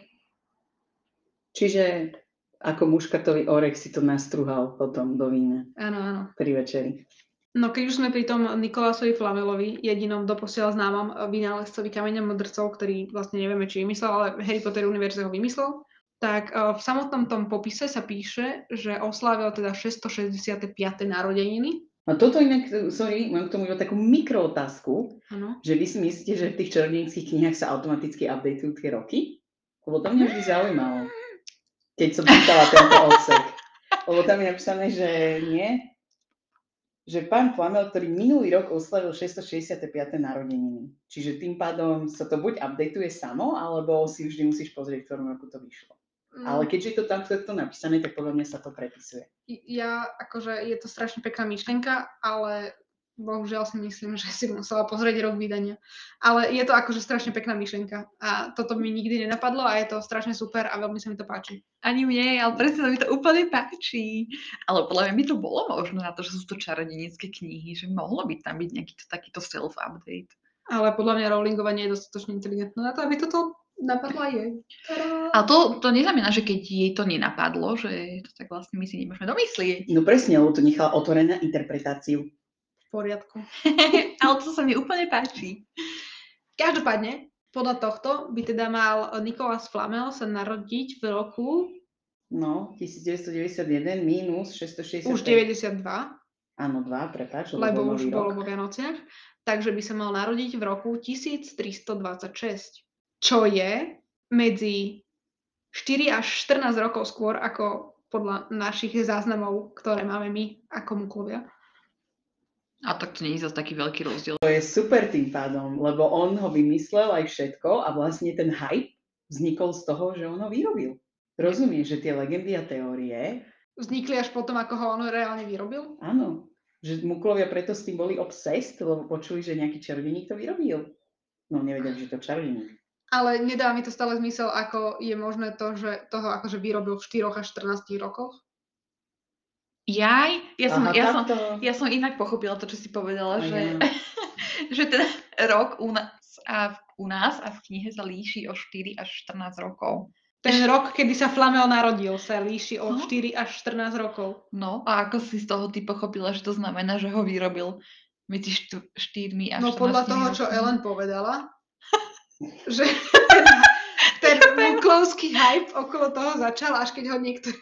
Čiže ako muškatový orek si to nastruhal potom do vína. Áno, áno. Pri večeri. No keď už sme pri tom Nikolásovi Flamelovi, jedinom doposiaľ známom vynálezcovi kameňa modrcov, ktorý vlastne nevieme, či vymyslel, ale Harry Potter univerze ho vymyslel, tak v samotnom tom popise sa píše, že oslávil teda 665. narodeniny A toto inak, sorry, mám k tomu iba takú mikrootázku, Áno. že vy si myslíte, že v tých čarodejnických knihách sa automaticky updateujú tie roky? Lebo to mňa vždy zaujímalo, keď som čítala tento odsek. Lebo tam je napísané, že nie, že pán Flamel, ktorý minulý rok oslavil 665. narodeniny. Čiže tým pádom sa to buď updateuje samo, alebo si vždy musíš pozrieť, v ktorom roku to vyšlo. Ale Mm, keďže je to tam takto napísané, tak podľa mňa sa to prepisuje. Ja, akože je to strašne pekná myšlienka, ale bohužiaľ si myslím, <laughs> že si musela pozrieť rok vydania. Ale je to akože strašne pekná myšlienka a toto mi nikdy nenapadlo a je to strašne super a veľmi sa mi to páči. Ani mne, ale presne sa mi to úplne páči. Ale podľa mňa by to bolo možno na to, že sú to čarodenické knihy, že mohlo by tam byť nejaký to, takýto self-update. Ale podľa mňa Rowlingová nie je dostatočne inteligentná na to, aby toto napadla jej. Ale to, to neznamená, že keď jej to nenapadlo, že to tak vlastne my si nemôžeme domyslieť. No presne, lebo to nechala otvorené na interpretáciu. V poriadku. <laughs> ale to sa mi úplne páči. Každopádne, podľa tohto by teda mal Nikolás Flamel sa narodiť v roku No, 1991 minus 665. už 92, Áno, 2, prepáč, lebo už bolo vo Vianociach, takže by sa mal narodiť v roku 1326, čo je medzi 4 až 14 rokov skôr ako podľa našich záznamov, ktoré máme my ako muklovia. A tak to nie je zase taký veľký rozdiel. To je super tým pádom, lebo on ho vymyslel aj všetko a vlastne ten hype vznikol z toho, že on ho vyrobil. Rozumieš, že tie legendy a teórie, Vznikli až potom, ako ho on reálne vyrobil? áno, že muklovia preto s tým boli obsessed, lebo počuli, že nejaký čarodeník to vyrobil. No nevedeli, že to čarodeník. Ale nedá mi to stále zmysel, ako je možné to, že toho akože vyrobil v 4 až 14 rokoch. Jaj, ja som, Aha, ja, som, ja som inak pochopila to, čo si povedala, Aj že, ja. <laughs> že ten rok u nás, a v, u nás a v knihe sa líši o 4 až 14 rokov. Ten rok, kedy sa Flamel narodil, sa líši o No. 4 až 14 rokov. No a ako si z toho ty pochopila, že to znamená, že ho vyrobil medzi št- 4 a 14 No podľa toho, čo rokmi? Ellen povedala, <laughs> že <laughs> ten, ten muklovský hype okolo toho začal, až keď ho niekto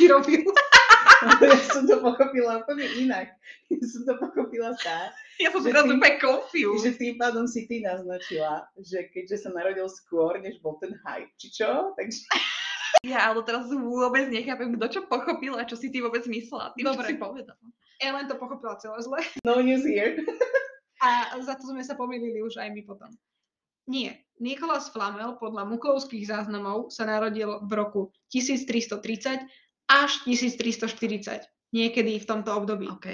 vyrobil. <laughs> <laughs> ja som to pochopila úplne inak. Ja som to pochopila tak, Ja som teraz úplne confused. že tým pádom si ty naznačila, že keďže sa narodil skôr, než bol ten hype, či čo? Takže Ja ale teraz vôbec nechápem, kto čo pochopil a čo si ty vôbec myslela. Tým, čo Dobre. si povedala. Ellen to pochopila celé zle. no news here. A za to sme sa pomýlili už aj my potom. Nie. Nikolás Flamel podľa muklovských záznamov sa narodil v roku 1330 až 1340. Niekedy v tomto období. OK.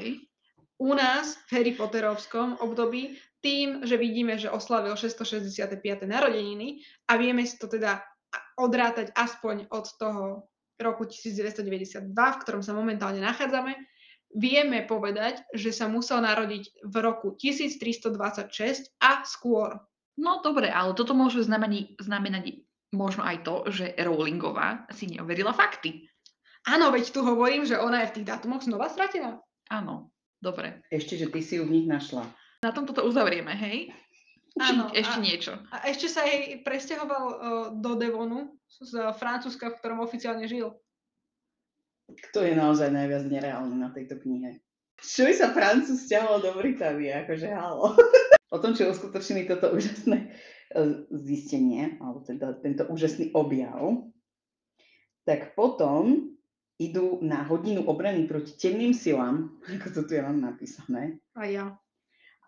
U nás v Harry Potterovskom období tým, že vidíme, že oslavil 665. narodeniny a vieme si to teda odrátať aspoň od toho roku 1992, v ktorom sa momentálne nachádzame, vieme povedať, že sa musel narodiť v roku 1326 a skôr. No dobre, ale toto môže znamení, znamenať možno aj to, že Rowlingová si neoverila fakty. Áno, veď tu hovorím, že ona je v tých dátumoch znova stratená. Áno, dobre. Ešte, že ty si ju v nich našla. Na tom toto uzavrieme, hej? Áno, ešte a- niečo? A ešte sa jej presťahoval uh, do Devonu z Francúzska, v ktorom oficiálne žil. Kto je naozaj najviac nereálny na tejto knihe? Čo by sa Francúz stiahol do Británie? Akože halo. o tom, čo uskutočnili toto úžasné eh, zistenie, alebo teda tento úžasný objav, tak potom idú na hodinu obrany proti temným silám, ako to tu ja mám napísané, A ja.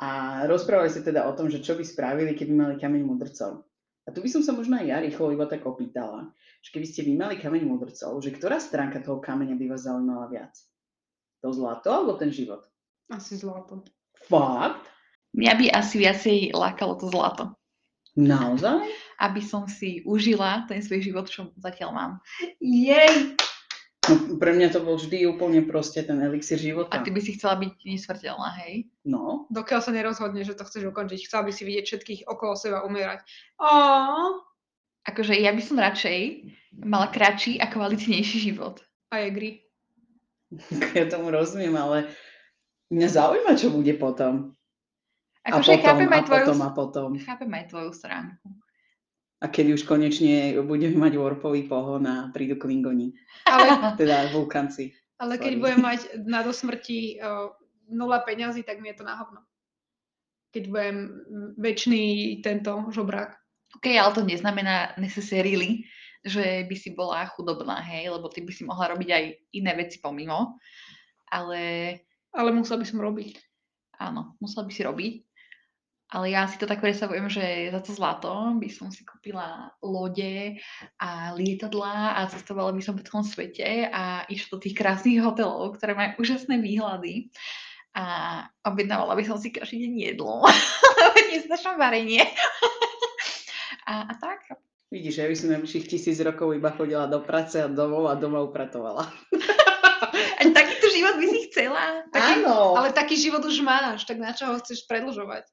a rozprávajú sa teda o tom, že čo by spravili, keby mali kameň mudrcov. A tu by som sa možno aj ja rýchlo iba tak opýtala, že keby ste vy mali kameň mudrcov, že ktorá stránka toho kameňa by vás zaujímala viac? To zlato alebo ten život? Asi zlato. Fakt? Mňa by asi viacej lákalo to zlato. Naozaj? Aby som si užila ten svoj život, čo zatiaľ mám. Jej! No, pre mňa to bol vždy úplne proste ten elixír života. A ty by si chcela byť nesmrteľná, hej? No, Dokiaľ sa nerozhodne, že to chceš ukončiť. Chcela by si vidieť všetkých okolo seba umierať. Ó, Akože ja by som radšej mala kratší a kvalitnejší život. a je gry. <laughs> ja tomu rozumiem, ale mňa zaujíma, čo bude potom. A Akože potom, chápem aj tvoju, potom, a potom. chápem aj tvoju stránku. A keď už konečne budeme mať warpový pohon a prídu klingoni, Ale, <laughs> teda vulkanci. ale keď Sorry. budem mať na dosmrti uh, nula peňazí, tak mi je to na hovno. Keď budem väčší tento žobrák. OK, ale to neznamená necessarily, že by si bola chudobná, hej, lebo ty by si mohla robiť aj iné veci pomimo, ale... Ale musela by som robiť. Áno, musela by si robiť. Ale ja si to tak predstavujem, že za to zlato by som si kúpila lode a lietadla a cestovala by som po celom svete a išla do tých krásnych hotelov, ktoré majú úžasné výhľady a objednávala by som si každý deň jedlo, <laughs> lebo neznášam varenie. <laughs> a, a tak. Vidíš, ja by som najbližších tisíc rokov iba chodila do práce a domov a doma upratovala. <laughs> a takýto život by si chcela? Taký, Áno. Ale taký život už máš, tak na čo ho chceš predlžovať?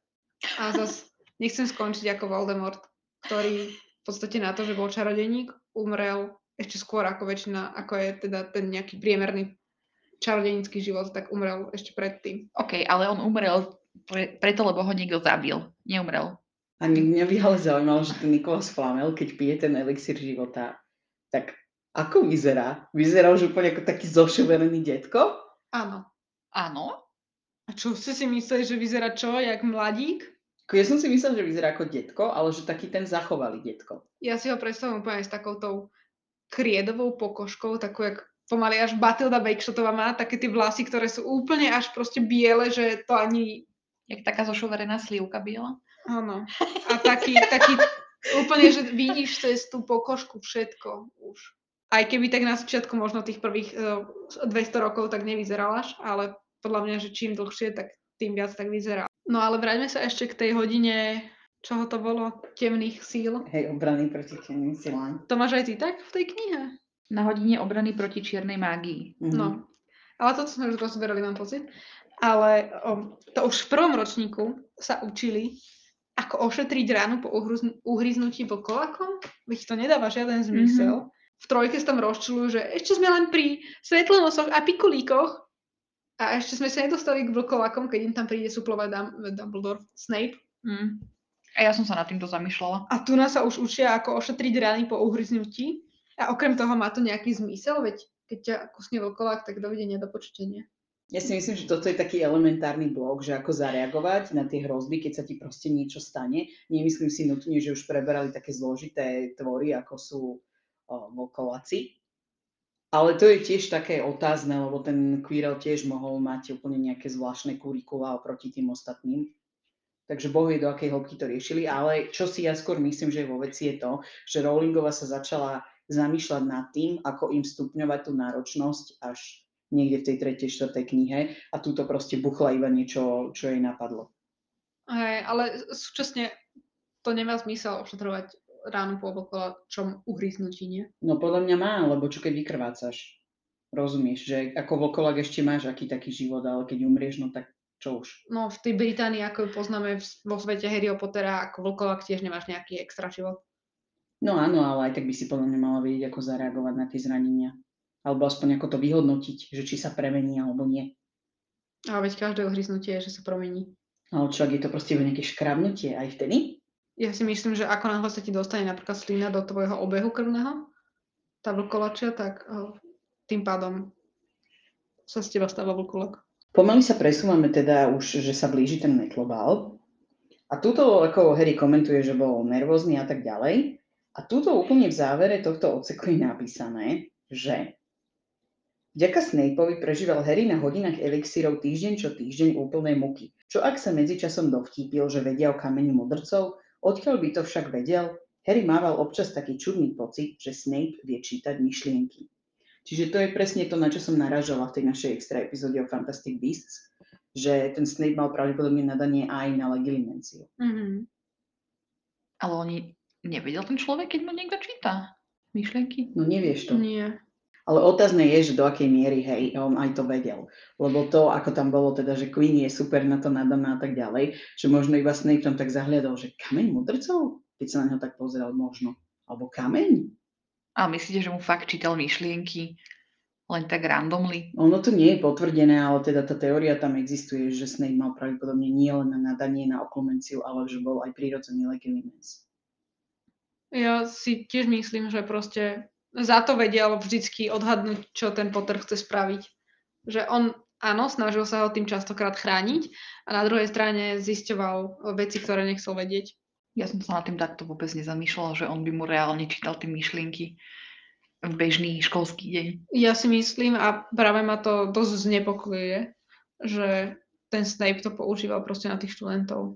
A zase nechcem skončiť ako Voldemort, ktorý v podstate na to, že bol čarodeník, umrel ešte skôr ako väčšina, ako je teda ten nejaký priemerný čarodenický život, tak umrel ešte predtým. OK, ale on umrel pre, preto, lebo ho niekto zabil. Neumrel. A mňa by ale zaujímalo, že ten Nikolás Flamel, keď pije ten elixír života, tak ako vyzerá? Vyzerá už úplne ako taký zošoverený detko? Áno. Áno? A čo ste si mysleli, že vyzerá čo, jak mladík? Ja som si myslel, že vyzerá ako detko, ale že taký ten zachovalý detko. Ja si ho predstavujem úplne s takoutou kriedovou pokožkou, takú jak pomaly až Batilda Bakeshotová má, také tie vlasy, ktoré sú úplne až proste biele, že to ani... Jak taká zošoverená slivka biela? Áno. A taký, taký úplne, že vidíš cez tú pokožku všetko už. Aj keby tak na začiatku možno tých prvých uh, eh, 200 rokov tak nevyzeráš, ale podľa mňa, že čím dlhšie, tak tým viac tak vyzerá. No ale vráťme sa ešte k tej hodine, čoho to bolo, temných síl. Hej, obrany proti temným sílám. To máš aj ty tak v tej knihe? Na hodine obrany proti čiernej mágii. Mm-hmm. No, ale toto sme už rozberali, mám pocit. Ale o, to už v prvom ročníku sa učili, ako ošetriť ránu po uhryznutí vlkolakom. Veď to nedáva žiaden zmysel. Mm-hmm. V trojke sa tam rozčulujú, že ešte sme len pri svetlenosoch a pikulíkoch a ešte sme sa nedostali k vlkovakom, keď im tam príde suplovať Dumbledore, Snape. Mm. A ja som sa nad týmto zamýšľala. A tu nás sa už učia, ako ošetriť rány po uhryznutí. A okrem toho má to nejaký zmysel, veď keď ťa kusne vlkovák, tak dovidenia do počítenia. Ja si myslím, že toto je taký elementárny blok, že ako zareagovať na tie hrozby, keď sa ti proste niečo stane. Nemyslím si nutne, že už preberali také zložité tvory, ako sú vlkovaci, ale to je tiež také otázne, lebo ten Quirrell tiež mohol mať úplne nejaké zvláštne kurikula oproti tým ostatným. Takže boh vie, do akej hĺbky to riešili. Ale čo si ja skôr myslím, že vo veci je to, že Rowlingova sa začala zamýšľať nad tým, ako im stupňovať tú náročnosť až niekde v tej tretej, štvrtej knihe a túto proste buchla iba niečo, čo jej napadlo. Hej, ale súčasne to nemá zmysel ošetrovať ránu po čom uhryznutí, nie? No podľa mňa má, lebo čo keď vykrvácaš? Rozumieš, že ako vlkolak ešte máš aký taký život, ale keď umrieš, no tak čo už? No v tej Británii, ako ju poznáme vo svete Harryho Pottera, ako vlkolak tiež nemáš nejaký extra život. No áno, ale aj tak by si podľa mňa mala vedieť, ako zareagovať na tie zranenia. Alebo aspoň ako to vyhodnotiť, že či sa premení alebo nie. A veď každé uhryznutie je, že sa promení. Ale čo, ak je to proste nejaké škrabnutie aj vtedy? Ja si myslím, že ako náhle sa ti dostane napríklad slina do tvojho obehu krvného, tá vlkolačia, tak oh, tým pádom sa z teba stáva vlkolak. Pomaly sa presúvame teda už, že sa blíži ten metlobal. A tuto, ako Harry komentuje, že bol nervózny a tak ďalej. A tuto úplne v závere tohto odseku je napísané, že Vďaka Snapeovi prežíval Harry na hodinách elixírov týždeň čo týždeň úplnej muky. Čo ak sa medzičasom dovtípil, že vedia o kameni mudrcov, Odkiaľ by to však vedel, Harry mával občas taký čudný pocit, že Snape vie čítať myšlienky. Čiže to je presne to, na čo som narážala v tej našej extra epizóde o Fantastic Beasts, že ten Snape mal pravdepodobne nadanie aj na legilimenciu. Mm-hmm. Ale oni nevedel ten človek, keď mu niekto číta myšlienky? No nevieš to. Nie. Ale otázne je, že do akej miery, hej, on aj to vedel. Lebo to, ako tam bolo teda, že Queen je super na to nadaná a tak ďalej, že možno iba Snape tam tak zahliadol, že kameň mudrcov? Keď sa na neho tak pozeral možno. Alebo kameň? A myslíte, že mu fakt čítal myšlienky? Len tak randomly? Ono to nie je potvrdené, ale teda tá teória tam existuje, že Snape mal pravdepodobne nie len na nadanie na oklumenciu, ale že bol aj prírodzený legilimens. Ja si tiež myslím, že proste za to vedel vždycky odhadnúť, čo ten Potter chce spraviť. Že on áno, snažil sa ho tým častokrát chrániť a na druhej strane zisťoval veci, ktoré nechcel vedieť. Ja som sa nad tým takto vôbec nezamýšľala, že on by mu reálne čítal tie myšlienky v bežný školský deň. Ja si myslím, a práve ma to dosť znepokojuje, že ten Snape to používal proste na tých študentov.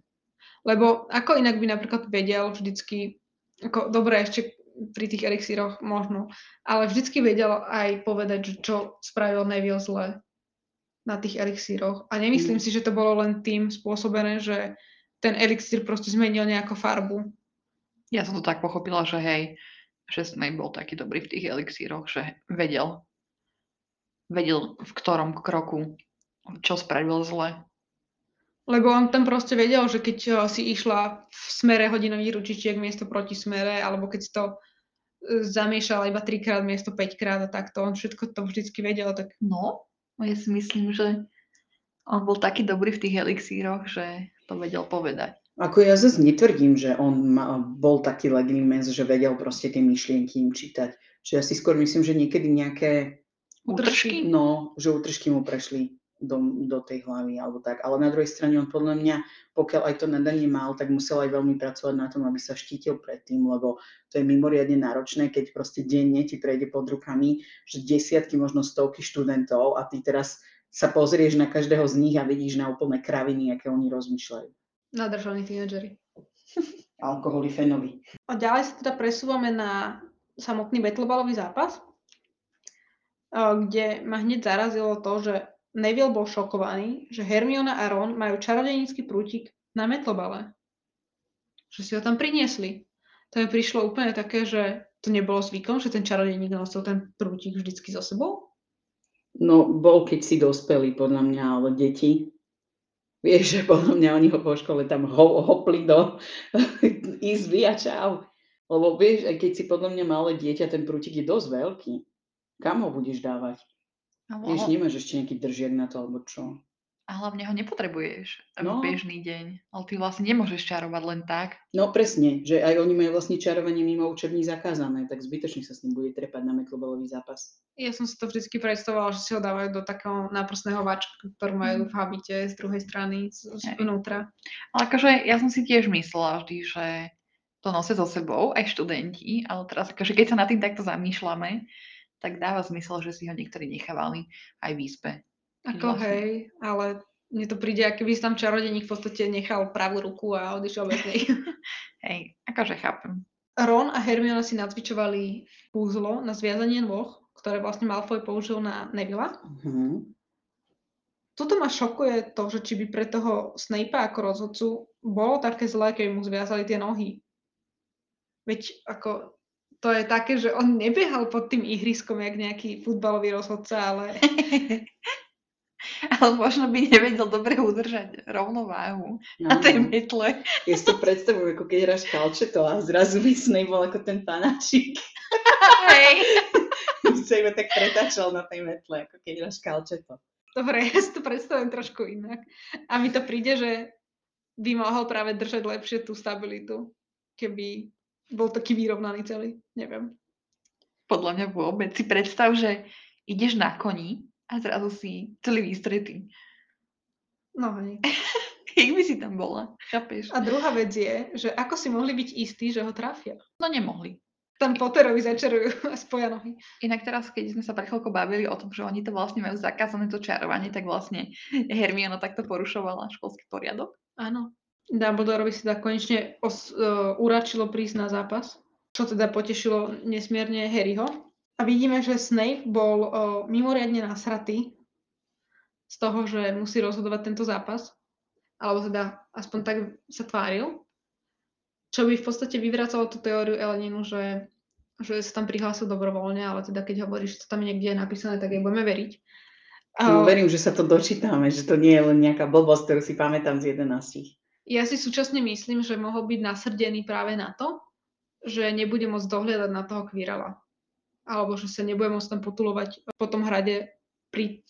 Lebo ako inak by napríklad vedel vždycky, ako, dobre, ešte pri tých elixíroch možno, ale vždycky vedel aj povedať, že čo spravil Neville zle na tých elixíroch. A nemyslím Mm. si, že to bolo len tým spôsobené, že ten elixír proste zmenil nejakú farbu. Ja som to tak pochopila, že hej, že Snape bol taký dobrý v tých elixíroch, že vedel, vedel v ktorom kroku čo spravil zle. Lebo on tam proste vedel, že keď eh, si išla v smere hodinových ručičiek miesto proti smere, alebo keď si to eh, zamiešala iba trikrát miesto 5 krát a takto, on všetko to vždycky vedel, tak No, ja si myslím, že on bol taký dobrý v tých elixíroch, že to vedel povedať. Ako ja zase netvrdím, že on ma, bol taký legimens, že vedel proste tie myšlienky im čítať. Že ja si skôr myslím, že niekedy nejaké, Útržky? no, že útržky mu prešli do, do tej hlavy alebo tak. Ale na druhej strane on podľa mňa, pokiaľ aj to nadanie mal, tak musel aj veľmi pracovať na tom, aby sa štítil pred tým, lebo to je mimoriadne náročné, keď proste denne ti prejde pod rukami, že desiatky, možno stovky študentov a ty teraz sa pozrieš na každého z nich a vidíš na úplné kraviny, aké oni rozmýšľajú. nadržaní tínedžeri. <laughs> Alkoholy, fenoly. A ďalej sa teda presúvame na samotný battleballový zápas, eh, kde ma hneď zarazilo to, že Neville bol šokovaný, že Hermiona a Ron majú čarodejnícky prútik na metlobale. Že si ho tam priniesli. To mi prišlo úplne také, že to nebolo zvykom, že ten čarodejník nosil ten prútik vždycky so sebou. No, bol, keď si dospeli, podľa mňa, ale deti. Vieš, že podľa mňa oni ho po škole tam ho, hopli do <laughs> izby a čau. Lebo vieš, aj keď si podľa mňa malé dieťa, ten prútik je dosť veľký. Kam ho budeš dávať? A, Vieš, nemáš ešte nejaký držiak na to, alebo čo? a hlavne ho nepotrebuješ No. v bežný deň. Ale ty vlastne nemôžeš čarovať len tak. No presne, že aj oni majú vlastne čarovanie mimo učební zakázané, tak zbytočne sa s ním bude trepať na metlobalový zápas. Ja som si to vždycky predstavovala, že si ho dávajú do takého náprstného vačka, ktorú majú v habite z druhej strany, z, vnútra. Ale akože ja som si tiež myslela vždy, že to nosia so sebou aj študenti, ale teraz akože keď sa nad tým takto zamýšľame, tak dáva zmysel, že si ho niektorí nechávali aj v izbe. Ako Vlastne. hej, ale mne to príde, aký by si tam čarodeník v podstate nechal pravú ruku a odišiel bez nej. <laughs> Hej, akože chápem. Ron a Hermiona si nacvičovali púzlo na zviazanie nôh, ktoré vlastne Malfoy použil na Nevilla. Mhm. Toto ma šokuje to, že či by pre toho Snape'a ako rozhodcu bolo také zlé, keď mu zviazali tie nohy. Veď ako to je také, že on nebiehal pod tým ihriskom jak nejaký futbalový rozhodca, ale <laughs> Ale možno by nevedel dobre udržať rovnováhu na Áno. tej metle. Ja si to predstavujem, ako keď hráš kalčeto a zrazu by Snape bol ako ten panáčik. Hej. <laughs> sa iba tak pretáčal na tej metle, ako keď hráš kalčeto. dobre, ja si to predstavujem trošku inak. A mi to príde, že by mohol práve držať lepšie tú stabilitu, keby bol taký vyrovnaný celý. Neviem. Podľa mňa vôbec. Si predstav, že ideš na koni a zrazu si celý vystretý. No hej. <laughs> Jak by si tam bola? Chápeš? A druhá vec je, že ako si mohli byť istí, že ho trafia. No nemohli. Tam Potterovi začarujú <laughs> a spoja nohy. Inak teraz, keď sme sa pred chvíľkou bavili o tom, že oni to vlastne majú zakázané to čarovanie, tak vlastne Hermiona takto porušovala školský poriadok. Áno. Dumbledore by si konečne os, uh, uračilo prísť na zápas, čo teda potešilo nesmierne Harryho. A vidíme, že Snape bol uh, mimoriadne nasratý z toho, že musí rozhodovať tento zápas. Alebo teda aspoň tak sa tváril. Čo by v podstate vyvracalo tú teóriu Eleninu, že, že sa tam prihlásil dobrovoľne, ale teda keď hovoríš, že to tam niekde je napísané, tak jej budeme veriť. No, verím, že sa to dočítame, že to nie je len nejaká blbosť, ktorú si pamätám z 11. Ja si súčasne myslím, že mohol byť nasrdený práve na to, že nebude môcť dohliadať na toho Quirrella. Alebo že sa nebude môcť tam potulovať po tom hrade pri,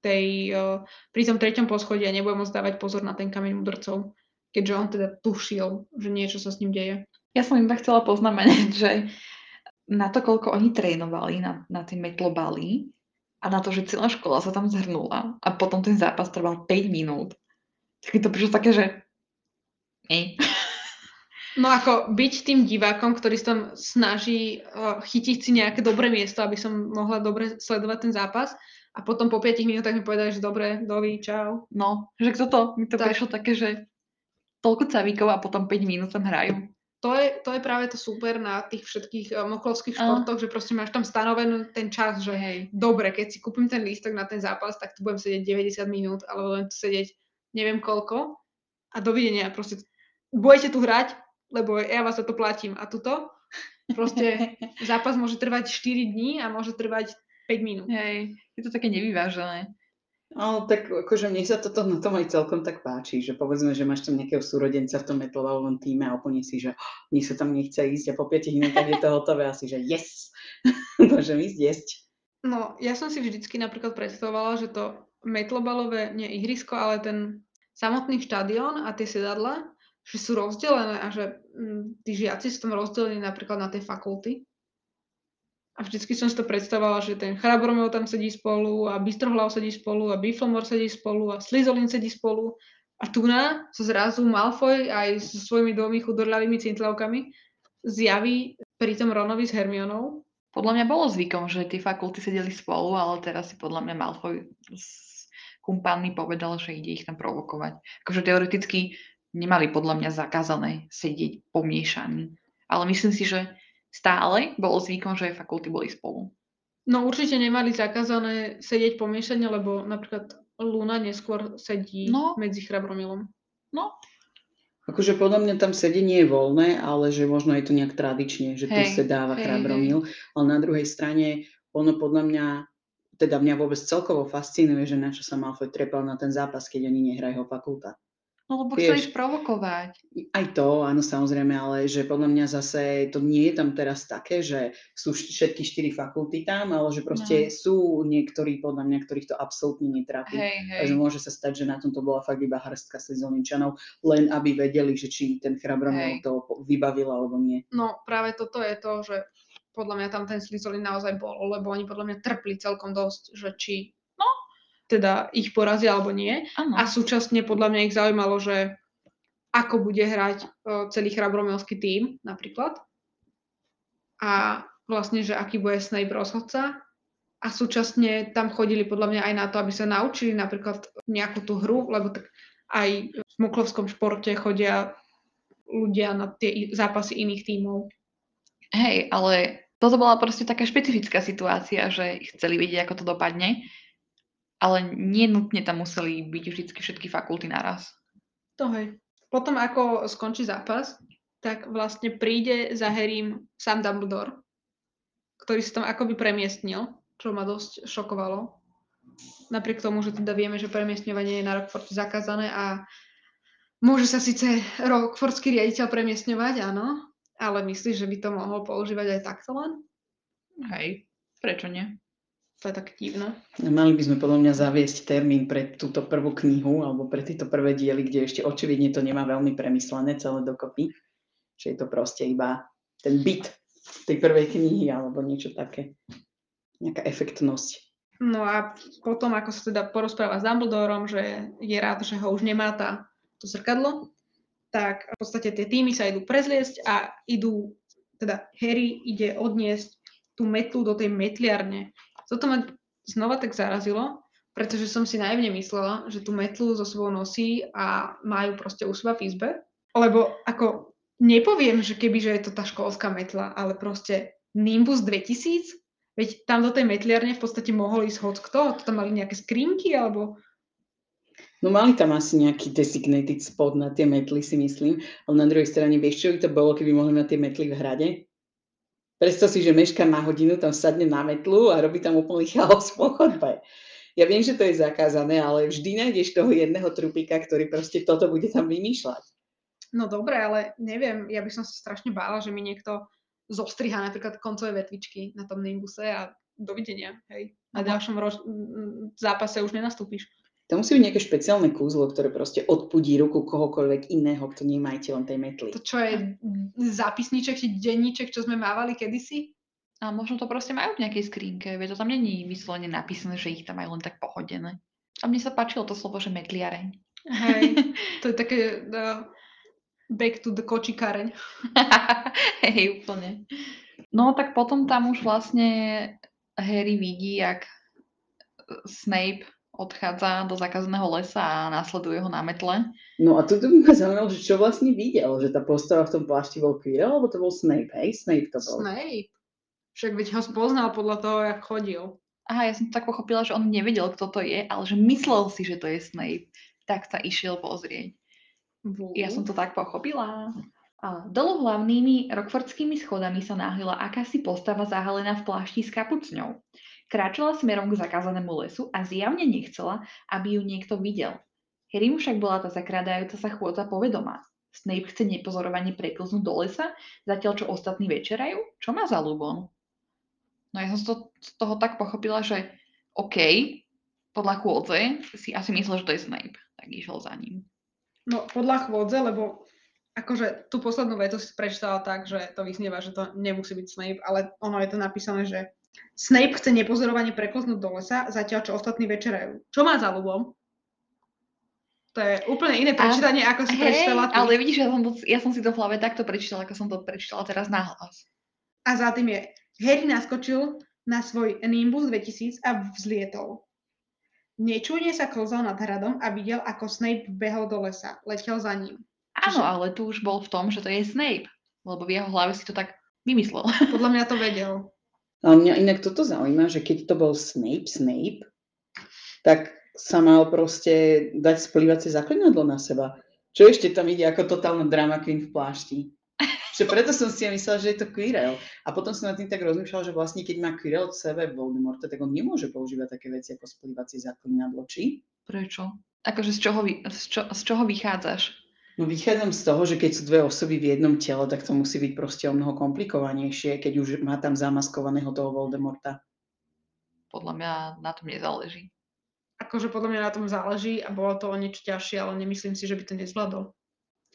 tej, eh, pri tom treťom poschodí a nebude môcť dávať pozor na ten kameň mudrcov, keďže on teda tušil, že niečo sa s ním deje. Ja som iba chcela poznamenať, že na to, koľko oni trénovali na, na tej metlobali, a na to, že celá škola sa tam zhrnula a potom ten zápas trval 5 minút, tak mi to prišlo také, že nie. <laughs> No ako byť tým divákom, ktorý sa tam snaží uh, chytiť si nejaké dobré miesto, aby som mohla dobre sledovať ten zápas a potom po 5 minútach mi povedali, že dobre, dovi, čau. No, že kto to? Mi to Tak. prišlo také, že toľko cavíkov a potom 5 minút tam hrajú. To je, to je práve to super na tých všetkých uh, moklovských športoch, že proste máš tam stanovenú ten čas, že Hej. dobre, keď si kúpim ten lístok na ten zápas, tak tu budem sedieť 90 minút, alebo budem tu sedieť neviem koľko a dovidenia, proste budete tu hrať, lebo ja vás za to platím. A tuto proste <laughs> zápas môže trvať 4 dní a môže trvať 5 minút. Hej, je to také nevyvážené. Ale tak akože mne sa toto na tom aj celkom tak páči, že povedzme, že máš tam nejakého súrodenca v tom metlobalovom týme a úplne si, že <gasps> "Oh, mne sa tam nechce ísť a po 5 minútach je to hotové asi, že yes, <laughs> môžem ísť jesť. No, ja som si vždycky napríklad predstavovala, že to metlobalové, nie ihrisko, ale ten samotný štadión a tie sedadla, že sú rozdelené a že mm, tí žiaci sú tam rozdelení napríklad na tie fakulty. A vždycky som si to predstavovala, že ten Chrabromil tam sedí spolu a Bystrohlav sedí spolu a Biflomor sedí spolu a Slizolin sedí spolu. A tu na sa zrazu Malfoy aj so svojimi dvomi chudorľavými cintlavkami zjaví pri tom Ronovi s Hermionou Podľa mňa bolo zvykom, že tie fakulty sedeli spolu, ale teraz si podľa mňa Malfoy kumpánmi povedal, že ide ich tam provokovať. Akože teoreticky nemali podľa mňa zakázané sedieť pomiešaní. Ale myslím si, že stále bolo zvykom, že fakulty boli spolu. No určite nemali zakázané sedieť pomiešane, lebo napríklad Luna neskôr sedí No. medzi Chrabromilom. No, Akože podľa mňa tam sedenie je voľné, ale že možno je to nejak tradične, že tu Hej, sedáva hej, Chrabromil, ale na druhej strane ono podľa mňa, teda mňa vôbec celkovo fascinuje, že na čo sa Malfoy trepal na ten zápas, keď oni nehrajú ho fakulta. no lebo chceli provokovať. Aj to, áno, samozrejme, ale že podľa mňa zase to nie je tam teraz také, že sú všetky štyri fakulty tam, ale že proste No. sú niektorí, podľa mňa, ktorých to absolútne netrápi. Hej, hej. Takže môže sa stať, že na tomto bola fakt iba hrstka sezónničanov, len aby vedeli, že či ten Chrabromil Hej. to vybavil alebo nie. No práve toto je to, že podľa mňa tam ten Slizolin naozaj bol, lebo oni podľa mňa trpli celkom dosť, že či No. teda ich porazia alebo nie. Áno. A súčasne podľa mňa ich zaujímalo, že ako bude hrať uh, celý chrabromilský tím napríklad. A vlastne, že aký bude Snape rozhodca. A súčasne tam chodili podľa mňa aj na to, aby sa naučili napríklad nejakú tú hru, lebo tak aj v muklovskom športe chodia ľudia na tie zápasy iných tímov. Hej, ale toto bola proste taká špecifická situácia, že chceli vedieť, ako to dopadne, ale nie nutne tam museli byť vždy všetky fakulty naraz. To hej. Potom, ako skončí zápas, tak vlastne príde za Harrym sám Dumbledore, ktorý sa tam akoby premiestnil, čo ma dosť šokovalo. Napriek tomu, že teda vieme, že premiestňovanie je na Rockforte zakázané a môže sa síce Rockfortský riaditeľ premiestňovať, áno, ale myslíš, že by to mohol používať aj takto len? Hej, prečo nie? To je tak divné. Mali by sme podľa mňa zaviesť termín pre túto prvú knihu alebo pre tieto prvé diely, kde ešte očividne to nemá veľmi premyslené celé dokopy. Že je to proste iba ten byt tej prvej knihy alebo niečo také. Nejaká efektnosť. No a potom, ako sa teda porozpráva s Dumbledorom, že je rád, že ho už nemá tá, to zrkadlo, tak v podstate tie týmy sa idú prezliesť a idú, teda Harry ide odniesť tú metlu do tej metliarne. Toto ma znova tak zarazilo, pretože som si naivne myslela, že tú metlu so sebou nosí a majú proste u seba v izbe. Lebo ako nepoviem, že keby, že je to tá školská metla, ale proste Nimbus 2000, Veď tam do tej metliarne v podstate mohol ísť hoc kto, to tam mali nejaké skrinky, alebo... No mali tam asi nejaký designated spot na tie metly, si myslím, ale na druhej strane vieš, čo by to bolo, keby mohli mať tie metly v hrade? Predstav si, že meška na hodinu, tam sadne na metlu a robí tam úplný chaos po chodbe. Ja viem, že to je zakázané, ale vždy nájdeš toho jedného trupika, ktorý proste toto bude tam vymýšľať. No dobre, ale neviem, ja by som sa strašne bála, že mi niekto zostriha napríklad koncové vetvičky na tom Nimbuse a dovidenia, hej. Na ďalšom roč- zápase už nenastúpiš. To musí byť nejaké špeciálne kúzlo, ktoré proste odpudí ruku kohokoľvek iného, kto nie je majiteľom tej metly. To čo je zápisníček či denníček, čo sme mávali kedysi? A možno to proste majú v nejakej skrinke, veď to tam není vyslovene napísané, že ich tam majú len tak pohodené. A mne sa páčilo to slovo, že metliareň. Hej, <laughs> to je také uh, back to the kočikáreň. <laughs> Hej, úplne. No tak potom tam už vlastne Harry vidí, jak Snape odchádza do zakazaného lesa a následuje ho na metle. No a tu by ma zaujímalo, že čo vlastne videl, že tá postava v tom plášti bol Quirrell, alebo to bol Snape, hej? Snape to bol. Snape. Však veď ho spoznal podľa toho, jak chodil. Aha, ja som to tak pochopila, že on nevedel, kto to je, ale že myslel si, že to je Snape. Tak sa išiel pozrieť. Vú. Ja som to tak pochopila. A dolu hlavnými rokfordskými schodami sa náhľila akási postava zahalená v plášti s kapucňou. Kráčala smerom k zakázanému lesu a zjavne nechcela, aby ju niekto videl. Harry mu však bola tá zakrádajúca sa chôdza povedomá. Snape chce nepozorovane preklznúť do lesa, zatiaľ čo ostatní večerajú? Čo má za ľubon? No ja som z, to, z toho tak pochopila, že OK, podľa chôdze si asi myslel, že to je Snape. Tak išiel za ním. No, podľa chôdze, lebo akože tú poslednú vetu si prečítala tak, že to vysnieva, že to nemusí byť Snape, ale ono je to napísané, že Snape chce nepozorovane prekloznúť do lesa, zatiaľ čo ostatní večerajú. Čo má za ľubom? To je úplne iné prečítanie, ako si Hej, prečítala ty. ale vidíš, ja som, to, ja som si to v hlave takto prečítala, ako som to prečítala teraz nahlas. A za tým je, Harry naskočil na svoj Nimbus 2000 a vzlietol. Nečujne sa klzal nad hradom a videl, ako Snape behol do lesa. Letel za ním. Áno, ale tu už bol v tom, že to je Snape. Lebo v jeho hlave si to tak vymyslel. Podľa mňa to vedel. Ale mňa inak toto zaujíma, že keď to bol Snape, Snape, tak sa mal proste dať splývacie zaklinadlo na seba. Čo ešte tam ide ako totálna drama queen v plášti? Že preto som si myslela, že je to Quirrell. A potom som nad tým tak rozmýšľala, že vlastne keď má Quirrell v sebe Voldemorta, tak on nemôže používať také veci ako splývacie zaklinadlo, či? Prečo? Akože z čoho, vy, z, čo, z čoho vychádzaš? No vychádzam z toho, že keď sú dve osoby v jednom tele, tak to musí byť proste o mnoho komplikovanejšie, keď už má tam zamaskovaného toho Voldemorta. Podľa mňa na tom nezáleží. Akože podľa mňa na tom záleží a bolo to o niečo ťažšie, ale nemyslím si, že by to nezvládol.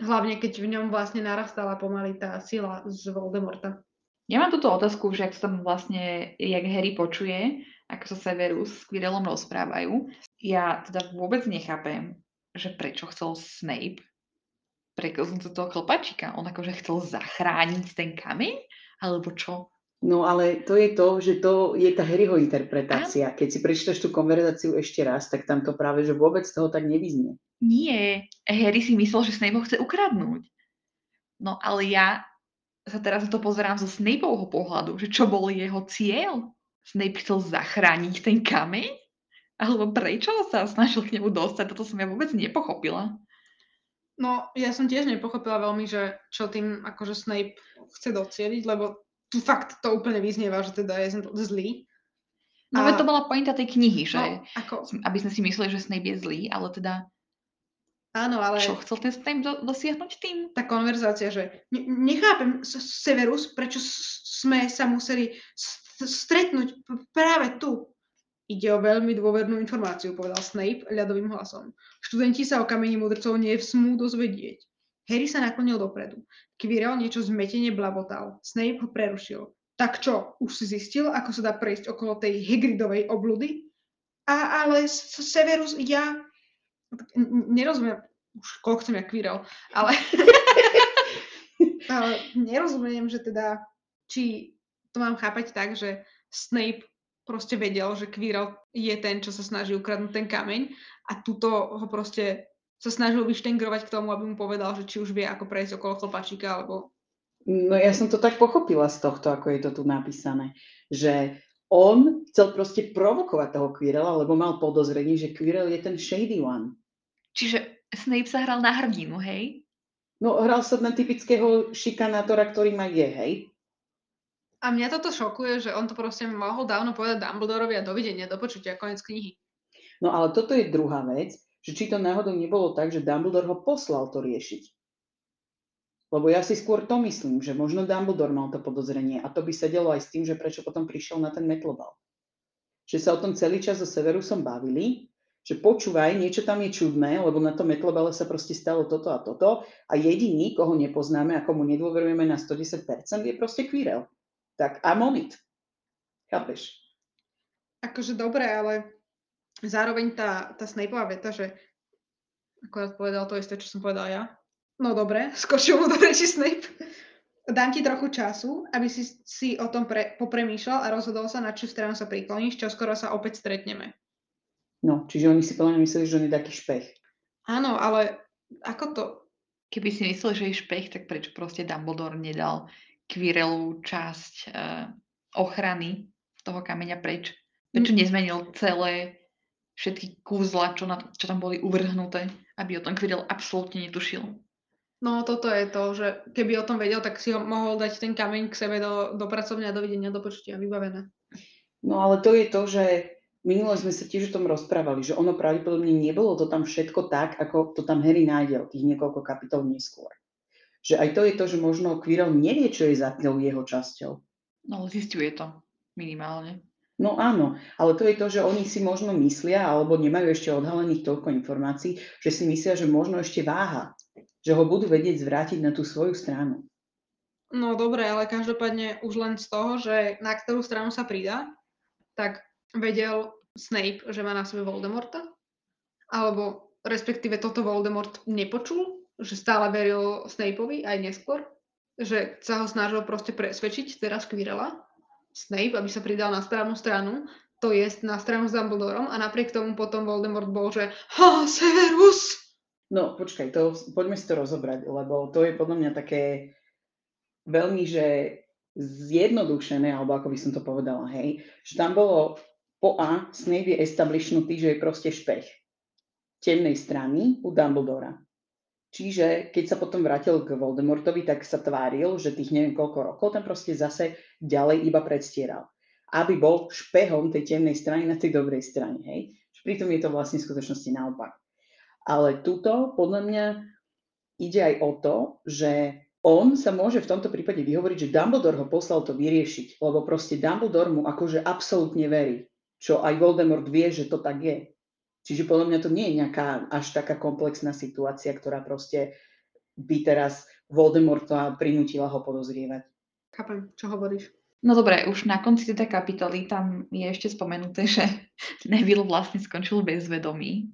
Hlavne keď v ňom vlastne narastala pomaly tá sila z Voldemorta. Ja mám túto otázku, že ak sa tam vlastne, jak Harry počuje, ako sa Severus s Quirrellom rozprávajú, ja teda vôbec nechápem, že prečo chcel Snape preklznúť do toho chlpačika. On akože chcel zachrániť ten kameň? Alebo čo? No ale to je to, že to je tá Harryho interpretácia. Keď si prečítaš tú konverzáciu ešte raz, tak tam to práve, že vôbec toho tak nevyznie. Nie, Harry si myslel, že Snape ho chce ukradnúť. No ale ja sa teraz na to pozerám zo Snapeovho pohľadu, že čo bol jeho cieľ? Snape chcel zachrániť ten kameň? Alebo prečo sa snažil k nemu dostať? Toto som ja vôbec nepochopila. No, ja som tiež nepochopila veľmi, že čo tým akože Snape chce docieliť, lebo tu fakt to úplne vyznieva, že teda je zlý. No A- to bola pointa tej knihy, že No, ako, aby sme si mysleli, že Snape je zlý, ale teda áno, ale čo chcel ten Snape do, dosiahnuť tým? tá konverzácia, že ne- nechápem, Severus, prečo sme sa museli s- stretnúť práve tu. Ide o veľmi dôvernú informáciu, povedal Snape ľadovým hlasom. Študenti sa o kameni mudrcov nesmú dozvedieť. Harry sa naklonil dopredu. Quirrell niečo zmetene blabotal. Snape ho prerušil. Tak čo, už si zistil, ako sa dá prejsť okolo tej Hagridovej obludy? A, ale Severus, ja... Nerozumiem, už koľko som ja Quirrell, ale... <laughs> ale nerozumiem, že teda, či to mám chápať tak, že Snape proste vedel, že Quirrell je ten, čo sa snaží ukradnúť ten kameň a tuto ho proste sa snažil vyštengrovať k tomu, aby mu povedal, že či už vie, ako prejsť okolo chlpačíka, alebo... No ja som to tak pochopila z tohto, ako je to tu napísané, že on chcel proste provokovať toho Quirrella, lebo mal podozrenie, že Quirrell je ten shady one. Čiže Snape sa hral na hrdinu, hej? No hral sa na typického šikanátora, ktorý má je, hej? A mňa toto šokuje, že on to proste mohol dávno povedať Dumbledorovi a dovidenia, do počutia, koniec knihy. No ale toto je druhá vec, že či to náhodou nebolo tak, že Dumbledore ho poslal to riešiť. Lebo ja si skôr to myslím, že možno Dumbledore mal to podozrenie a to by sedelo aj s tým, že prečo potom prišiel na ten metlobal. Že sa o tom celý čas so Severusom bavili, že počúvaj, niečo tam je čudné, lebo na tom metlobale sa proste stalo toto a toto a jediný, koho nepoznáme a komu nedôverujeme na 110%, je proste Quirrell. Tak I'm on it. Chápeš? Akože dobre, ale zároveň tá, tá Snapeová veta, že akorát povedal to isté, čo som povedal ja. No dobre, <laughs> skočil mu do reči Snape. Dám ti trochu času, aby si, si o tom pre, popremýšľal a rozhodol sa, na čo stranu sa prikloníš, čo skoro sa opäť stretneme. No, čiže oni si podľa mňa mysleli, že on je taký špech. Áno, ale ako to? Keby si myslel, že je špech, tak prečo proste Dumbledore nedal Quirrellu časť uh, ochrany toho kameňa preč? Prečo Mm. nezmenil celé všetky kúzla, čo, na, čo tam boli uvrhnuté, aby o tom Quirrell absolútne netušil? No toto je to, že keby o tom vedel, tak si ho mohol dať ten kameň k sebe do, do pracovne a dovidenia, do počutia, vybavené. No ale to je to, že minule sme sa tiež o tom rozprávali, že ono pravdepodobne nebolo to tam všetko tak, ako to tam Harry nájdel tých niekoľko kapitol neskôr. Že aj to je to, že možno Quirrell nevie, čo je za tou jeho časťou. No zistuje to minimálne. No áno, ale to je to, že oni si možno myslia, alebo nemajú ešte odhalených toľko informácií, že si myslia, že možno ešte váha. Že ho budú vedieť zvrátiť na tú svoju stranu. No dobre, ale každopádne už len z toho, že na ktorú stranu sa pridá, tak vedel Snape, že má na sebe Voldemorta? Alebo respektíve toto Voldemort nepočul? Že stále veril Snapeovi aj neskôr? Že sa ho snažil proste presvedčiť teraz Quirrella, Snape, aby sa pridal na správnu stranu, to je na stranu s Dumbledorom a napriek tomu potom Voldemort bol, že ha, Severus! No počkaj, to, poďme si to rozobrať, lebo to je podľa mňa také veľmi, že zjednodušené, alebo ako by som to povedala, hej, že tam bolo po A, Snape je establishnutý, že je proste špech temnej strany u Dumbledora. Čiže keď sa potom vrátil k Voldemortovi, tak sa tváril, že tých neviem koľko rokov tam proste zase ďalej iba predstieral. Aby bol špehom tej temnej strany na tej dobrej strane, hej. Pritom je to vlastne v skutočnosti naopak. Ale tuto podľa mňa ide aj o to, že on sa môže v tomto prípade vyhovoriť, že Dumbledore ho poslal to vyriešiť, lebo proste Dumbledore mu akože absolútne verí, čo aj Voldemort vie, že to tak je. Čiže podľa mňa to nie je nejaká až taká komplexná situácia, ktorá proste by teraz Voldemorta prinútila ho podozrievať. Chápem, čo hovoríš. No dobre, už na konci tejto kapitoly tam je ešte spomenuté, že <laughs> Neville vlastne skončil bez vedomí.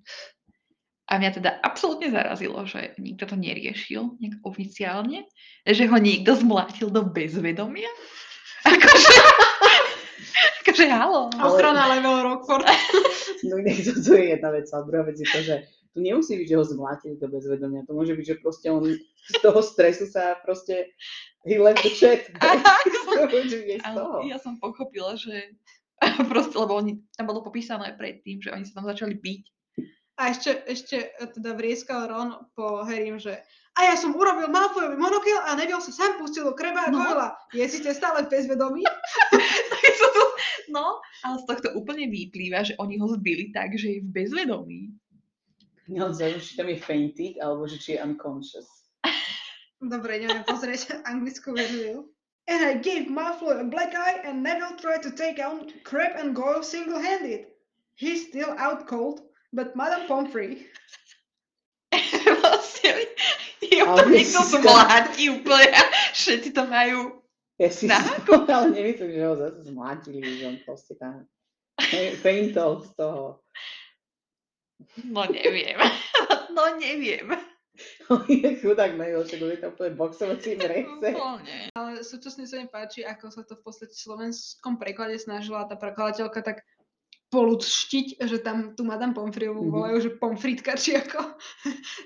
A mňa teda absolútne zarazilo, že nikto to neriešil nejak oficiálne, že ho niekto zmlátil do bezvedomia. <laughs> Akože, <laughs> akože halo. Ale- Ochrana level Rockford. <laughs> No inak to, to je jedna vec, a druhá vec je to, že tu nemusí byť, že ho zmlátili do bezvedomia. To môže byť, že proste on z toho stresu sa proste he left the chat. <laughs> Ale ja som pochopila, že proste, lebo oni, tam bolo popísané predtým, že oni sa tam začali byť. A ešte, ešte e, teda vrieskal Ron po Harrym, že a ja som urobil Malfoyovi monokyl a Neville sa sám pustil do kreba a No. Je síce stále v bezvedomí? No, ale z tohto úplne vyplýva, že oni ho zbili tak, že je v bezvedomí. Naozaj, či tam je fainted, alebo že či je unconscious. <laughs> Dobre, ideme pozrieť <laughs> anglickú verziu. And I gave Malfoy a black eye and Neville tried to take out Crab and Goyle single-handed. He's still out cold, but Madame Pomfrey. <laughs> vlastne je Ale to zmláti úplne. Všetci to majú. Ja si Na <laughs> ale nemyslím, že ho zase zmlátili, že on proste tam <laughs> fe- faintol z toho. No neviem. <laughs> No neviem. On je chudák Neville, však on je tam úplne boxovací. Úplne. Ale súčasne sa mi páči, ako sa to v podstate v slovenskom preklade snažila tá prekladateľka tak polúčtiť, že tam tú Madame Pomfreyovú Mhm. volajú, že pomfritka, či ako.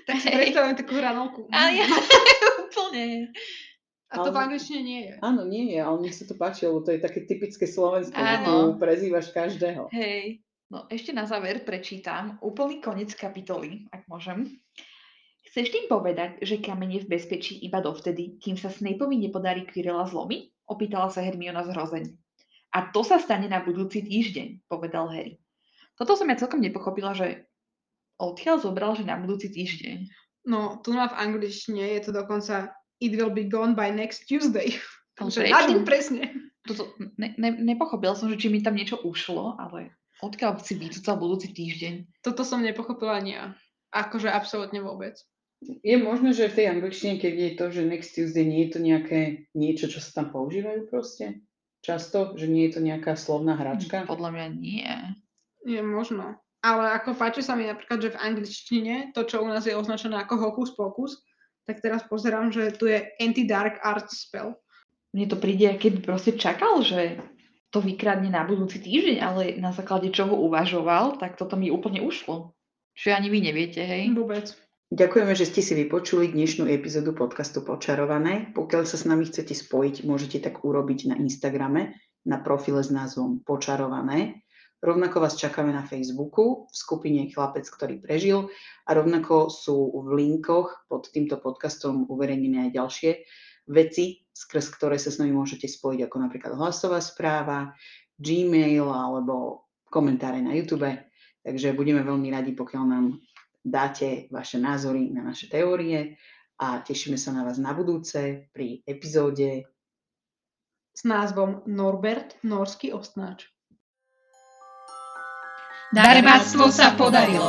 tak si Hej. predstavujem takú hranolku. A ja úplne. A to v angličtine nie je. Áno, nie je, ale mne sa to páči, lebo to je také typické slovenské, Áno. prezývaš každého. Hej. No ešte na záver prečítam úplný koniec kapitoly, ak môžem. Chceš tým povedať, že kameň je v bezpečí iba dovtedy, kým sa Snapeovi nepodarí Quirrella zlomiť? Opýtala sa Hermiona zrozeň. A to sa stane na budúci týždeň, povedal Harry. Toto som ja celkom nepochopila, že odkiaľ zobral, že na budúci týždeň. No, tu má v angličtine je to dokonca It will be gone by next Tuesday. <laughs> Takže na deň presne. Toto, ne, ne, nepochopila som, že či mi tam niečo ušlo, ale odkiaľ si vycúcal budúci týždeň. Toto som nepochopila ani ja. Akože absolútne vôbec. Je možné, že v tej angličtine, keď je to, že next Tuesday, nie je to nejaké niečo, čo sa tam používajú proste? často, že nie je to nejaká slovná hračka? Podľa mňa nie. Je možno. Ale ako páči sa mi napríklad, že v angličtine to, čo u nás je označené ako hokus pokus, tak teraz pozerám, že tu je anti-dark art spell. Mne to príde, keby proste čakal, že to vykradne na budúci týždeň, ale na základe čoho uvažoval, tak toto mi úplne ušlo. Čiže ani vy neviete, hej? Vôbec. Ďakujeme, že ste si vypočuli dnešnú epizódu podcastu Počarované. Pokiaľ sa s nami chcete spojiť, môžete tak urobiť na Instagrame na profile s názvom Počarované. Rovnako vás čakáme na Facebooku v skupine Chlapec, ktorý prežil a rovnako sú v linkoch pod týmto podcastom uverejnené aj ďalšie veci, skrz ktoré sa s nami môžete spojiť, ako napríklad hlasová správa, Gmail alebo komentáre na YouTube. Takže budeme veľmi radi, pokiaľ nám dáte vaše názory na naše teórie a tešíme sa na vás na budúce pri epizóde S názvom Norbert, norský ostnáč. Darebáctvo sa podarilo.